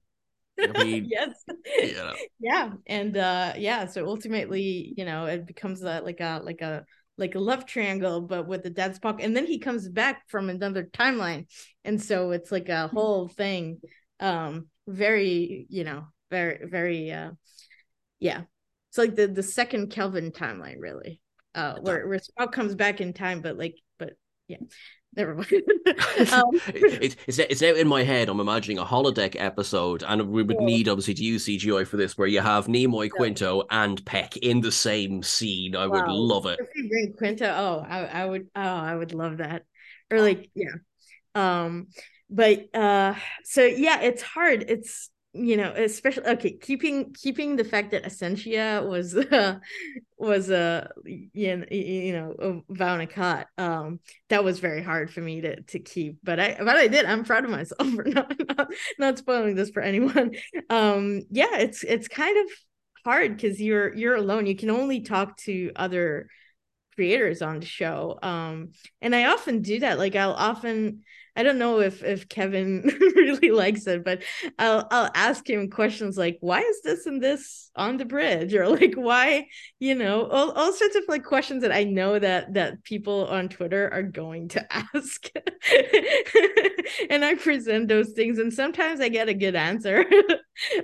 I mean, yes, you know. yeah, and uh, yeah. So ultimately, you know, it becomes a, like a like a like a love triangle, but with the dead Spock, and then he comes back from another timeline, and so it's like a whole thing. Um, very, you know, very, very, uh, yeah, it's like the the second Kelvin timeline, really. Uh, where where Spock comes back in time, but like, but yeah, never mind. um, it, it's it's out in my head. I'm imagining a holodeck episode, and we would yeah. need obviously to use CGI for this, where you have Nimoy, Quinto, and Peck in the same scene. I wow. would love it. If you bring Quinto, oh, I, I would, oh, I would love that. Or like, yeah, um, but uh, so yeah, it's hard. It's you know especially okay keeping keeping the fact that Asencia was uh, was a uh, you, you know Vau um that was very hard for me to to keep. But i but i did. I'm proud of myself for not not, not spoiling this for anyone. Um yeah it's it's kind of hard because you're you're alone. You can only talk to other creators on the show um and i often do that. Like i'll often I don't know if if Kevin really likes it, but I'll I'll ask him questions like, "Why is this and this on the bridge?" or like, "Why?" You know, all, all sorts of like questions that I know that that people on Twitter are going to ask, and I present those things, and sometimes I get a good answer.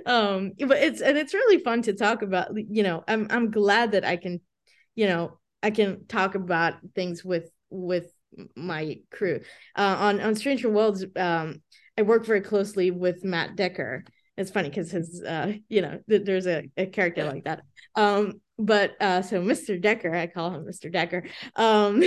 um, but it's and it's really fun to talk about. You know, I'm I'm glad that I can, you know, I can talk about things with with my crew. Uh, on on Stranger Worlds, um, I work very closely with Matt Decker. It's funny because his, uh, you know, th- there's a, a character like that. Um, but uh, so Mr. Decker, I call him Mr. Decker. Um,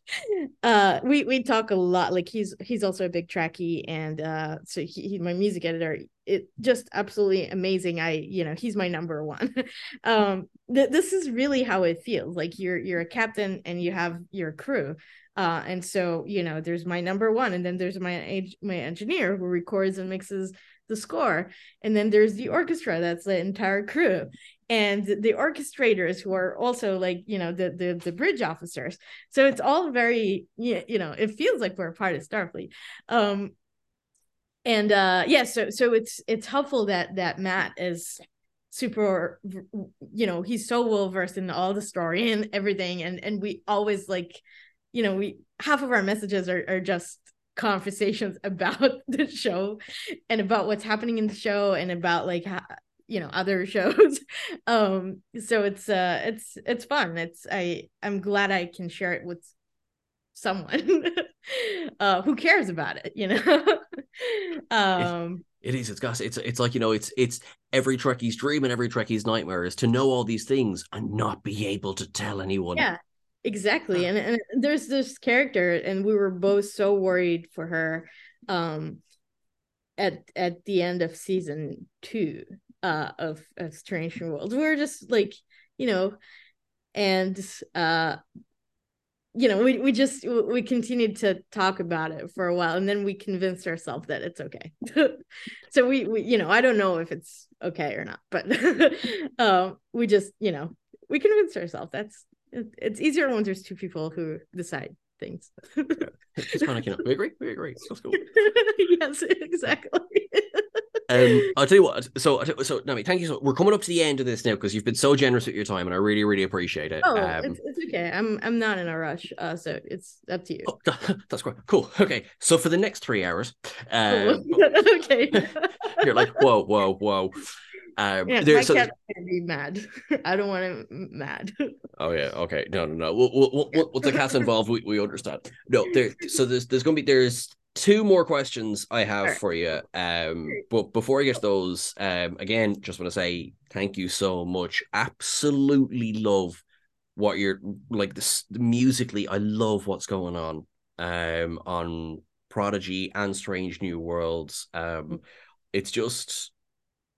uh, we we talk a lot. Like he's he's also a big Trekkie, and uh, so he, he my music editor. It just absolutely amazing. I you know he's my number one. um, th- this is really how it feels. Like you're you're a captain and you have your crew. Uh, and so, you know, there's my number one, and then there's my age my engineer who records and mixes the score, and then there's the orchestra. That's the entire crew, and the orchestrators who are also like you know the the, the bridge officers. So it's all very you know it feels like we're a part of Starfleet. Um, and uh, yeah, so so it's it's helpful that that Matt is super you know he's so well versed in all the story and everything and and we always like you know we half of our messages are, are just conversations about the show and about what's happening in the show and about like how, you know other shows. Um so it's uh it's it's fun. It's i i'm glad i can share it with someone uh who cares about it you know? Um it is. It's got it's it's like you know it's it's every trekkie's dream and every trekkie's nightmare is to know all these things and not be able to tell anyone. Yeah exactly and, and there's this character and we were both so worried for her um at at the end of season two uh of, of strange new worlds. We were just like you know and uh you know we, we just we continued to talk about it for a while and then we convinced ourselves that it's okay. So we, we you know i don't know if it's okay or not but um we just you know we convinced ourselves that's it's easier when there's two people who decide things it's just panicking we agree we agree that's cool yes exactly um, I'll tell you what. So, so Nami, thank you. So, we're coming up to the end of this now because you've been so generous with your time, and I really, really appreciate it. Oh, um, it's, it's, okay. I'm, I'm not in a rush, uh, so it's up to you. Oh, that's great. Cool. Okay. So for the next three hours, um, okay, you're like, whoa, whoa, whoa. Um, yeah, my so, cat's gonna be mad. I don't want him mad. Oh yeah, okay, no, no, no. We'll, we'll, we'll, with the cats involved, we, we understand. No, there. So there's there's gonna be there's two more questions I have sure. for you. Um, but before I get to those, um, again, just want to say thank you so much. Absolutely love what you're like. This musically, I love what's going on. Um, on Prodigy and Strange New Worlds. Um, mm. it's just,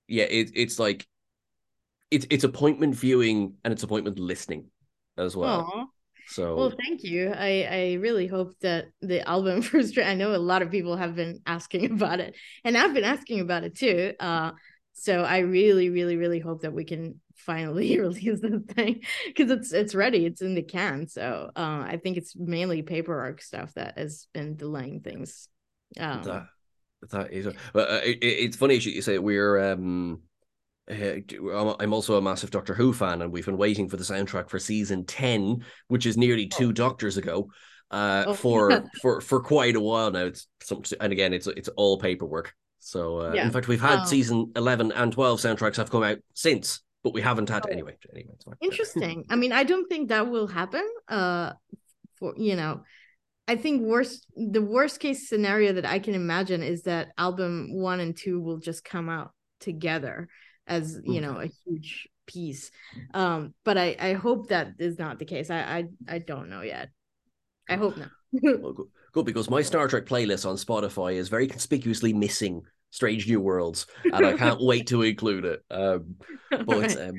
yeah, it, it's like, it's it's appointment viewing and it's appointment listening as well. Aww. So well, thank you. I I really hope that the album first. I know a lot of people have been asking about it, and I've been asking about it too. Uh, so I really, really, really hope that we can finally release this thing because it's it's ready. It's in the can. So uh, I think it's mainly paperwork stuff that has been delaying things. Um, that that is, but uh, it, it's funny you say we're um uh, I'm also a massive Doctor Who fan, and we've been waiting for the soundtrack for season ten, which is nearly two oh. Doctors ago, uh, oh. for for for quite a while now. It's some, and again, it's it's all paperwork. So, uh, yeah. in fact, we've had oh. season eleven and twelve soundtracks have come out since, but we haven't had oh. anyway. Anyway. Interesting. I mean, I don't think that will happen. Uh, for you know, I think worst the worst case scenario that I can imagine is that album one and two will just come out together as you know a huge piece. Um but i i hope that is not the case. I i, I don't know yet. I hope not. Well, good, good because my star trek playlist on spotify is very conspicuously missing strange new worlds and i can't wait to include it. Um but right. um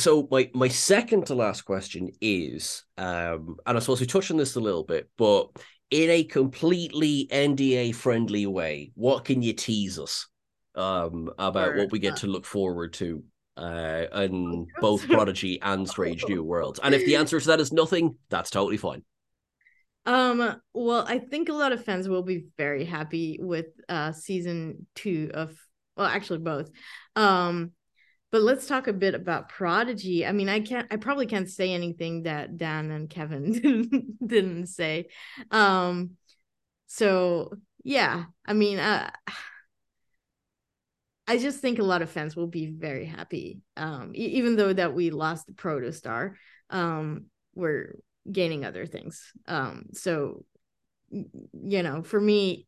so my my second to last question is um and i suppose we touched on this a little bit but in a completely nda friendly way what can you tease us um, about what we get to look forward to uh, in both Prodigy and Strange New Worlds. And if the answer to that is nothing, that's totally fine. Um, well, I think a lot of fans will be very happy with uh season two of well, actually both. Um, but let's talk a bit about Prodigy. I mean, I can't I probably can't say anything that Dan and Kevin didn't, say. Um, so yeah, I mean, uh I just think a lot of fans will be very happy. Um, even though that we lost the protostar, um, we're gaining other things. Um, so you know, for me,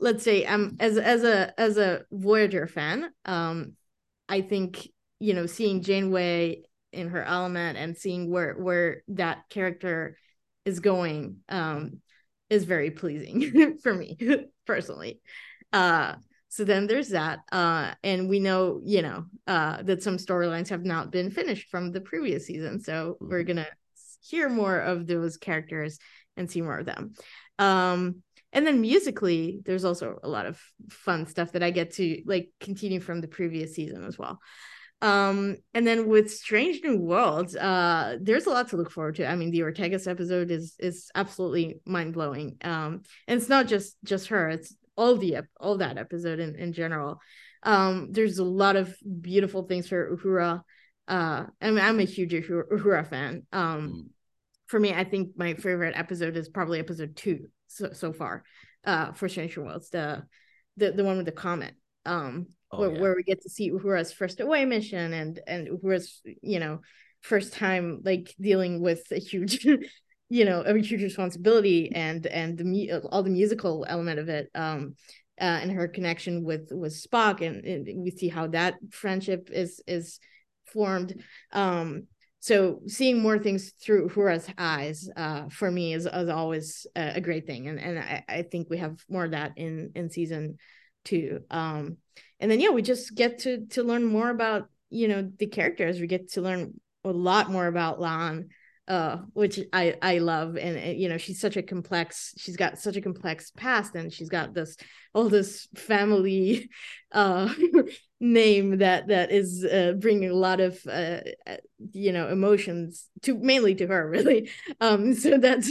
let's say I'm as as a as a Voyager fan, um, I think you know seeing Janeway in her element and seeing where where that character is going um, is very pleasing for me personally. Uh, so then there's that uh and we know you know uh that some storylines have not been finished from the previous season so we're mm-hmm. gonna hear more of those characters and see more of them um and then musically there's also a lot of fun stuff that i get to like continue from the previous season as well um and then with strange new worlds uh there's a lot to look forward to i mean the ortegas episode is is absolutely mind-blowing um and it's not just just her it's all the all that episode in, in general. Um, there's a lot of beautiful things for Uhura. Uh, I mean, I'm a huge Uhura fan. Um, mm. for me, I think my favorite episode is probably episode two so, so far. Uh, for Strange Worlds, the the the one with the comet. um Oh, where, yeah. where we get to see Uhura's first away mission and and Uhura's you know first time like dealing with a huge you know a huge responsibility and and the mu- all the musical element of it um uh, and her connection with with Spock and, and we see how that friendship is is formed um so seeing more things through Uhura's eyes uh for me is, is always a, a great thing. And and I, I think we have more of that in in season two. Um and then yeah we just get to to learn more about you know the characters. We get to learn a lot more about La'an uh which i i love. And, and, you know she's such a complex she's got such a complex past and she's got this all this family uh name that that is uh, bringing a lot of uh you know emotions to mainly to her really. Um so that's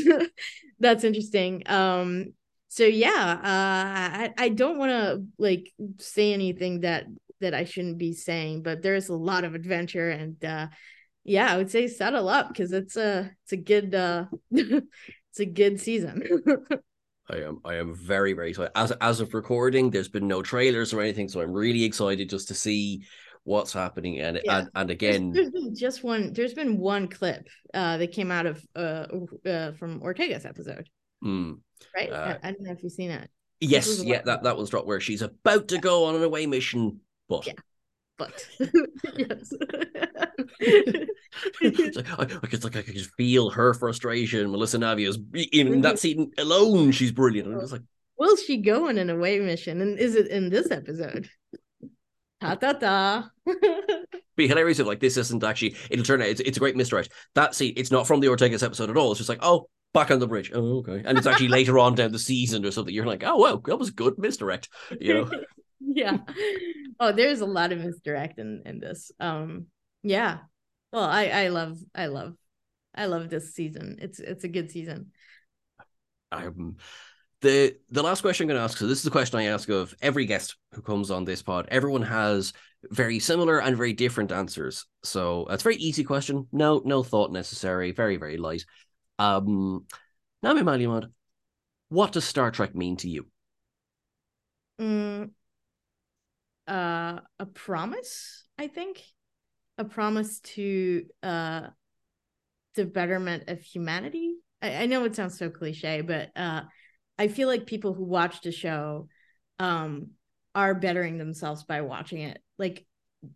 that's interesting. Um so yeah uh i i don't want to like say anything that that i shouldn't be saying but there's a lot of adventure and uh yeah i would say settle up because it's a it's a good uh it's a good season I am I am very very excited. As as of recording, there's been no trailers or anything, so I'm really excited just to see what's happening. And Yeah. and, and There's- again, there's been just one there's been one clip uh that came out of uh, uh from ortegas episode mm, right Uh, I, I don't know if you've seen it yes, yeah, that that was dropped where she's about to go on an away mission, but Yeah. But yes It's like, I, I could like I could just feel her frustration. Melissa Navia's in that scene alone, she's brilliant. I'm just like, Will she go on an away mission? And is it in this episode? Ta ta ta. be hilarious if like this isn't actually. It'll turn out it's, it's a great misdirect. That scene, it's not from the Ortegas episode at all. It's just like, oh, back on the bridge. Oh, okay, and it's actually later on down the season or something. You're like, oh wow, that was good misdirect. You know, yeah. Oh, there's a lot of misdirect in, in this. Um, yeah. Well, I I love I love I love this season. It's it's a good season. um, the the last question I'm going to ask. So this is the question I ask of every guest who comes on this pod. Everyone has very similar and very different answers. So it's a very easy question. No no thought necessary. Very very light. Um, Nami Melumad, what does Star Trek mean to you? Mm, uh, a promise, I think, a promise to uh, the betterment of humanity. I, I know it sounds so cliche, but uh, I feel like people who watch the show um, are bettering themselves by watching it. Like,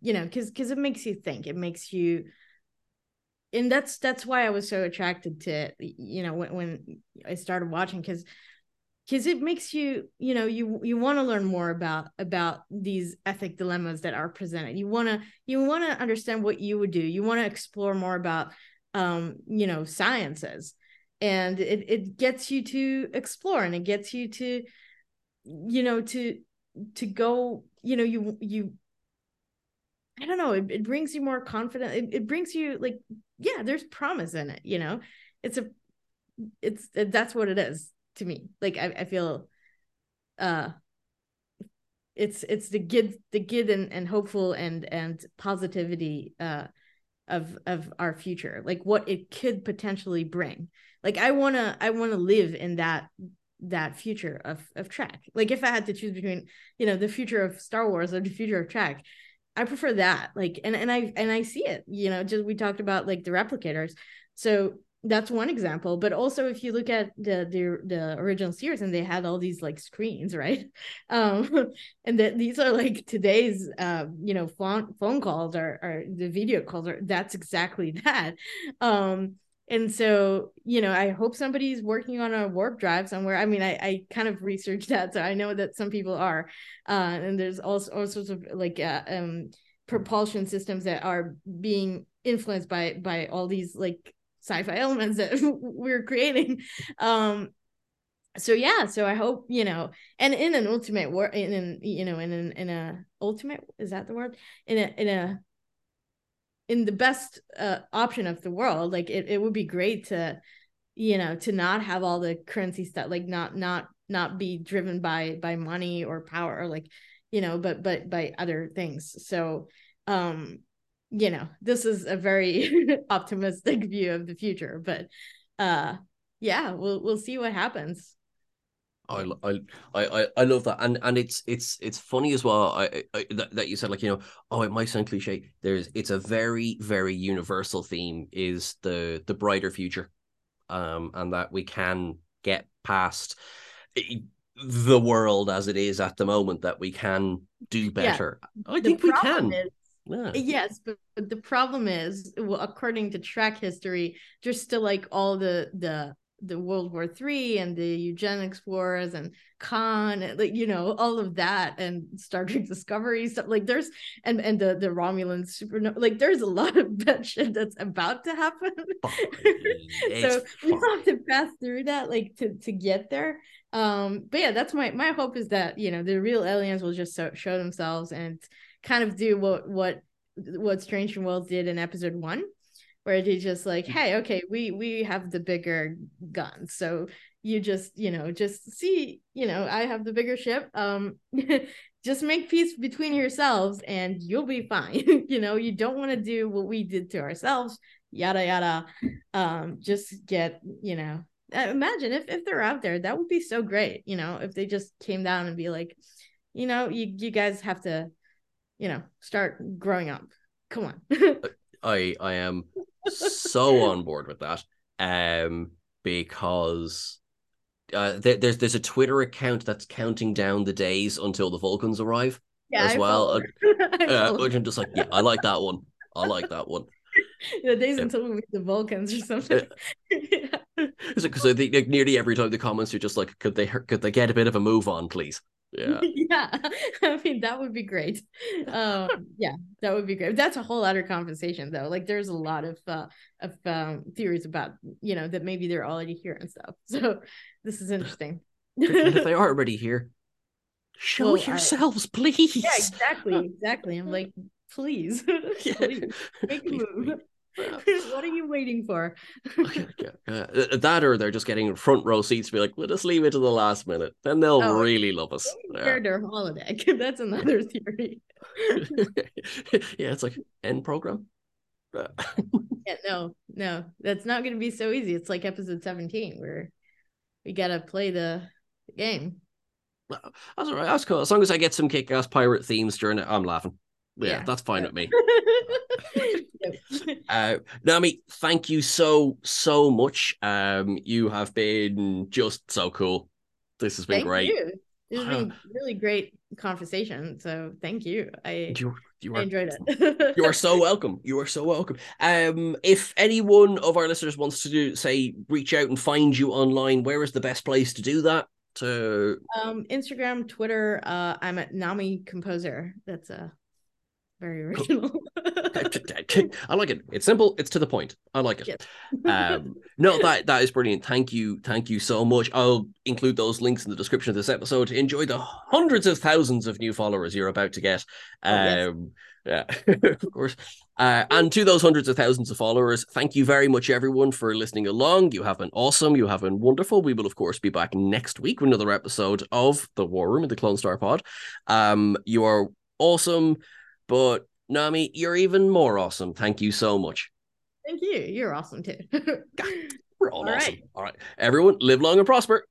you know, because because it makes you think. It makes you and that's that's why I was so attracted to it, you know, when, when I started watching because because it makes you you know you you want to learn more about about these ethic dilemmas that are presented you want to you want to understand what you would do you want to explore more about um you know sciences and it it gets you to explore and it gets you to you know to to go you know you you I don't know. It, it brings you more confidence. It, it brings you like, yeah, there's promise in it. You know, it's a, it's that's what it is to me. Like I, I feel, uh, it's it's the good the good and, and hopeful and and positivity uh of of our future like what it could potentially bring like i want to i want to live in that that future of of Trek like if i had to choose between you know the future of star wars or the future of Trek I prefer that. Like, and and I and I see it. You know, just we talked about like the replicators. So that's one example. But also, if you look at the the the original series, and they had all these like screens, right? Um, and that these are like today's, uh, you know, phone phone calls or or the video calls are. That's exactly that. Um, and so you know i hope somebody's working on a warp drive somewhere i mean i, I kind of researched that so i know that some people are uh, and there's also all sorts of like uh, um propulsion systems that are being influenced by by all these like sci-fi elements that we're creating. Um so yeah so i hope you know and in an ultimate war in an you know in an in a ultimate is that the word? In a in a in the best uh, option of the world like it, it would be great to you know to not have all the currency stuff like not not not be driven by by money or power or like you know but but by other things. So um you know this is a very optimistic view of the future but uh yeah we'll we'll see what happens I, I I I love that, and and it's it's it's funny as well. I, I that, that you said like you know, oh, it might sound cliche. There's it's a very very universal theme is the the brighter future, um, and that we can get past the world as it is at the moment. That we can do better. Yeah. I think we can. Is, yeah. Yes, but, but the problem is, well, according to Trek history, just still like all the the the World War Three and the eugenics wars and Khan, and, like you know all of that and Star Trek Discovery stuff. Like there's and and the the Romulan supernova. Like there's a lot of bad shit that's about to happen. Oh, so we have to pass through that like to to get there. Um, but yeah, that's my my hope is that you know the real aliens will just so, show themselves and kind of do what what what Strange and Worlds did in episode one where they just like hey okay we we have the bigger guns, so you just you know just see you know i have the bigger ship. Um just make peace between yourselves and you'll be fine. You know you don't want to do what we did to ourselves yada yada. Um just get you know uh, imagine if if they're out there that would be so great you know if they just came down and be like you know you you guys have to you know start growing up come on i i am so on board with that. Um, because uh, there, there's there's a Twitter account that's counting down the days until the Vulcans arrive yeah, as I well. uh, which I'm just like, yeah, I like that one. I like that one. the days yeah. until we meet the Vulcans or something. yeah. So they, like, nearly every time the comments are just like, could they could they get a bit of a move on, please? Yeah. yeah. I mean, that would be great. Um, yeah, that would be great. That's a whole other conversation though. Like there's a lot of uh of um theories about, you know, that maybe they're already here and stuff. So this is interesting. if they are already here, show well, yourselves, I... please. Yeah, exactly. Exactly. I'm like, please, please make a move. what are you waiting for? uh, that or they're just getting front row seats to be like, let us leave it to the last minute. Then they'll oh, really love us. Yeah. Their holodeck. That's another theory. yeah, it's like end program. yeah, no, no, that's not going to be so easy. It's like episode 17 where we got to play the, the game. That's all right. That's cool. As long as I get some kick ass pirate themes during it, I'm laughing yeah, yeah. that's fine with me. uh, Nami, thank you so so much. Um, you have been just so cool. This has been thank great. You. This has been really great conversation. So thank you. I you, you are, I enjoyed it. you are so welcome. You are so welcome. Um, if anyone of our listeners wants to do say reach out and find you online, where is the best place to do that? To um Instagram, Twitter. Uh, I'm at Nami Composer. That's a very original. I like it. It's simple. It's to the point. I like it. Yes. um, no, that that is brilliant. Thank you, thank you so much. I'll include those links in the description of this episode. Enjoy the hundreds of thousands of new followers you're about to get. Um, oh, yes. Yeah, of course. Uh, and to those hundreds of thousands of followers, thank you very much, everyone, for listening along. You have been awesome. You have been wonderful. We will, of course, be back next week with another episode of The War Room in the Clone Star Pod. Um, you are awesome. But Nami, you're even more awesome. Thank you so much. Thank you. You're awesome too. We're all, all awesome. Right. All right. Everyone, live long and prosper.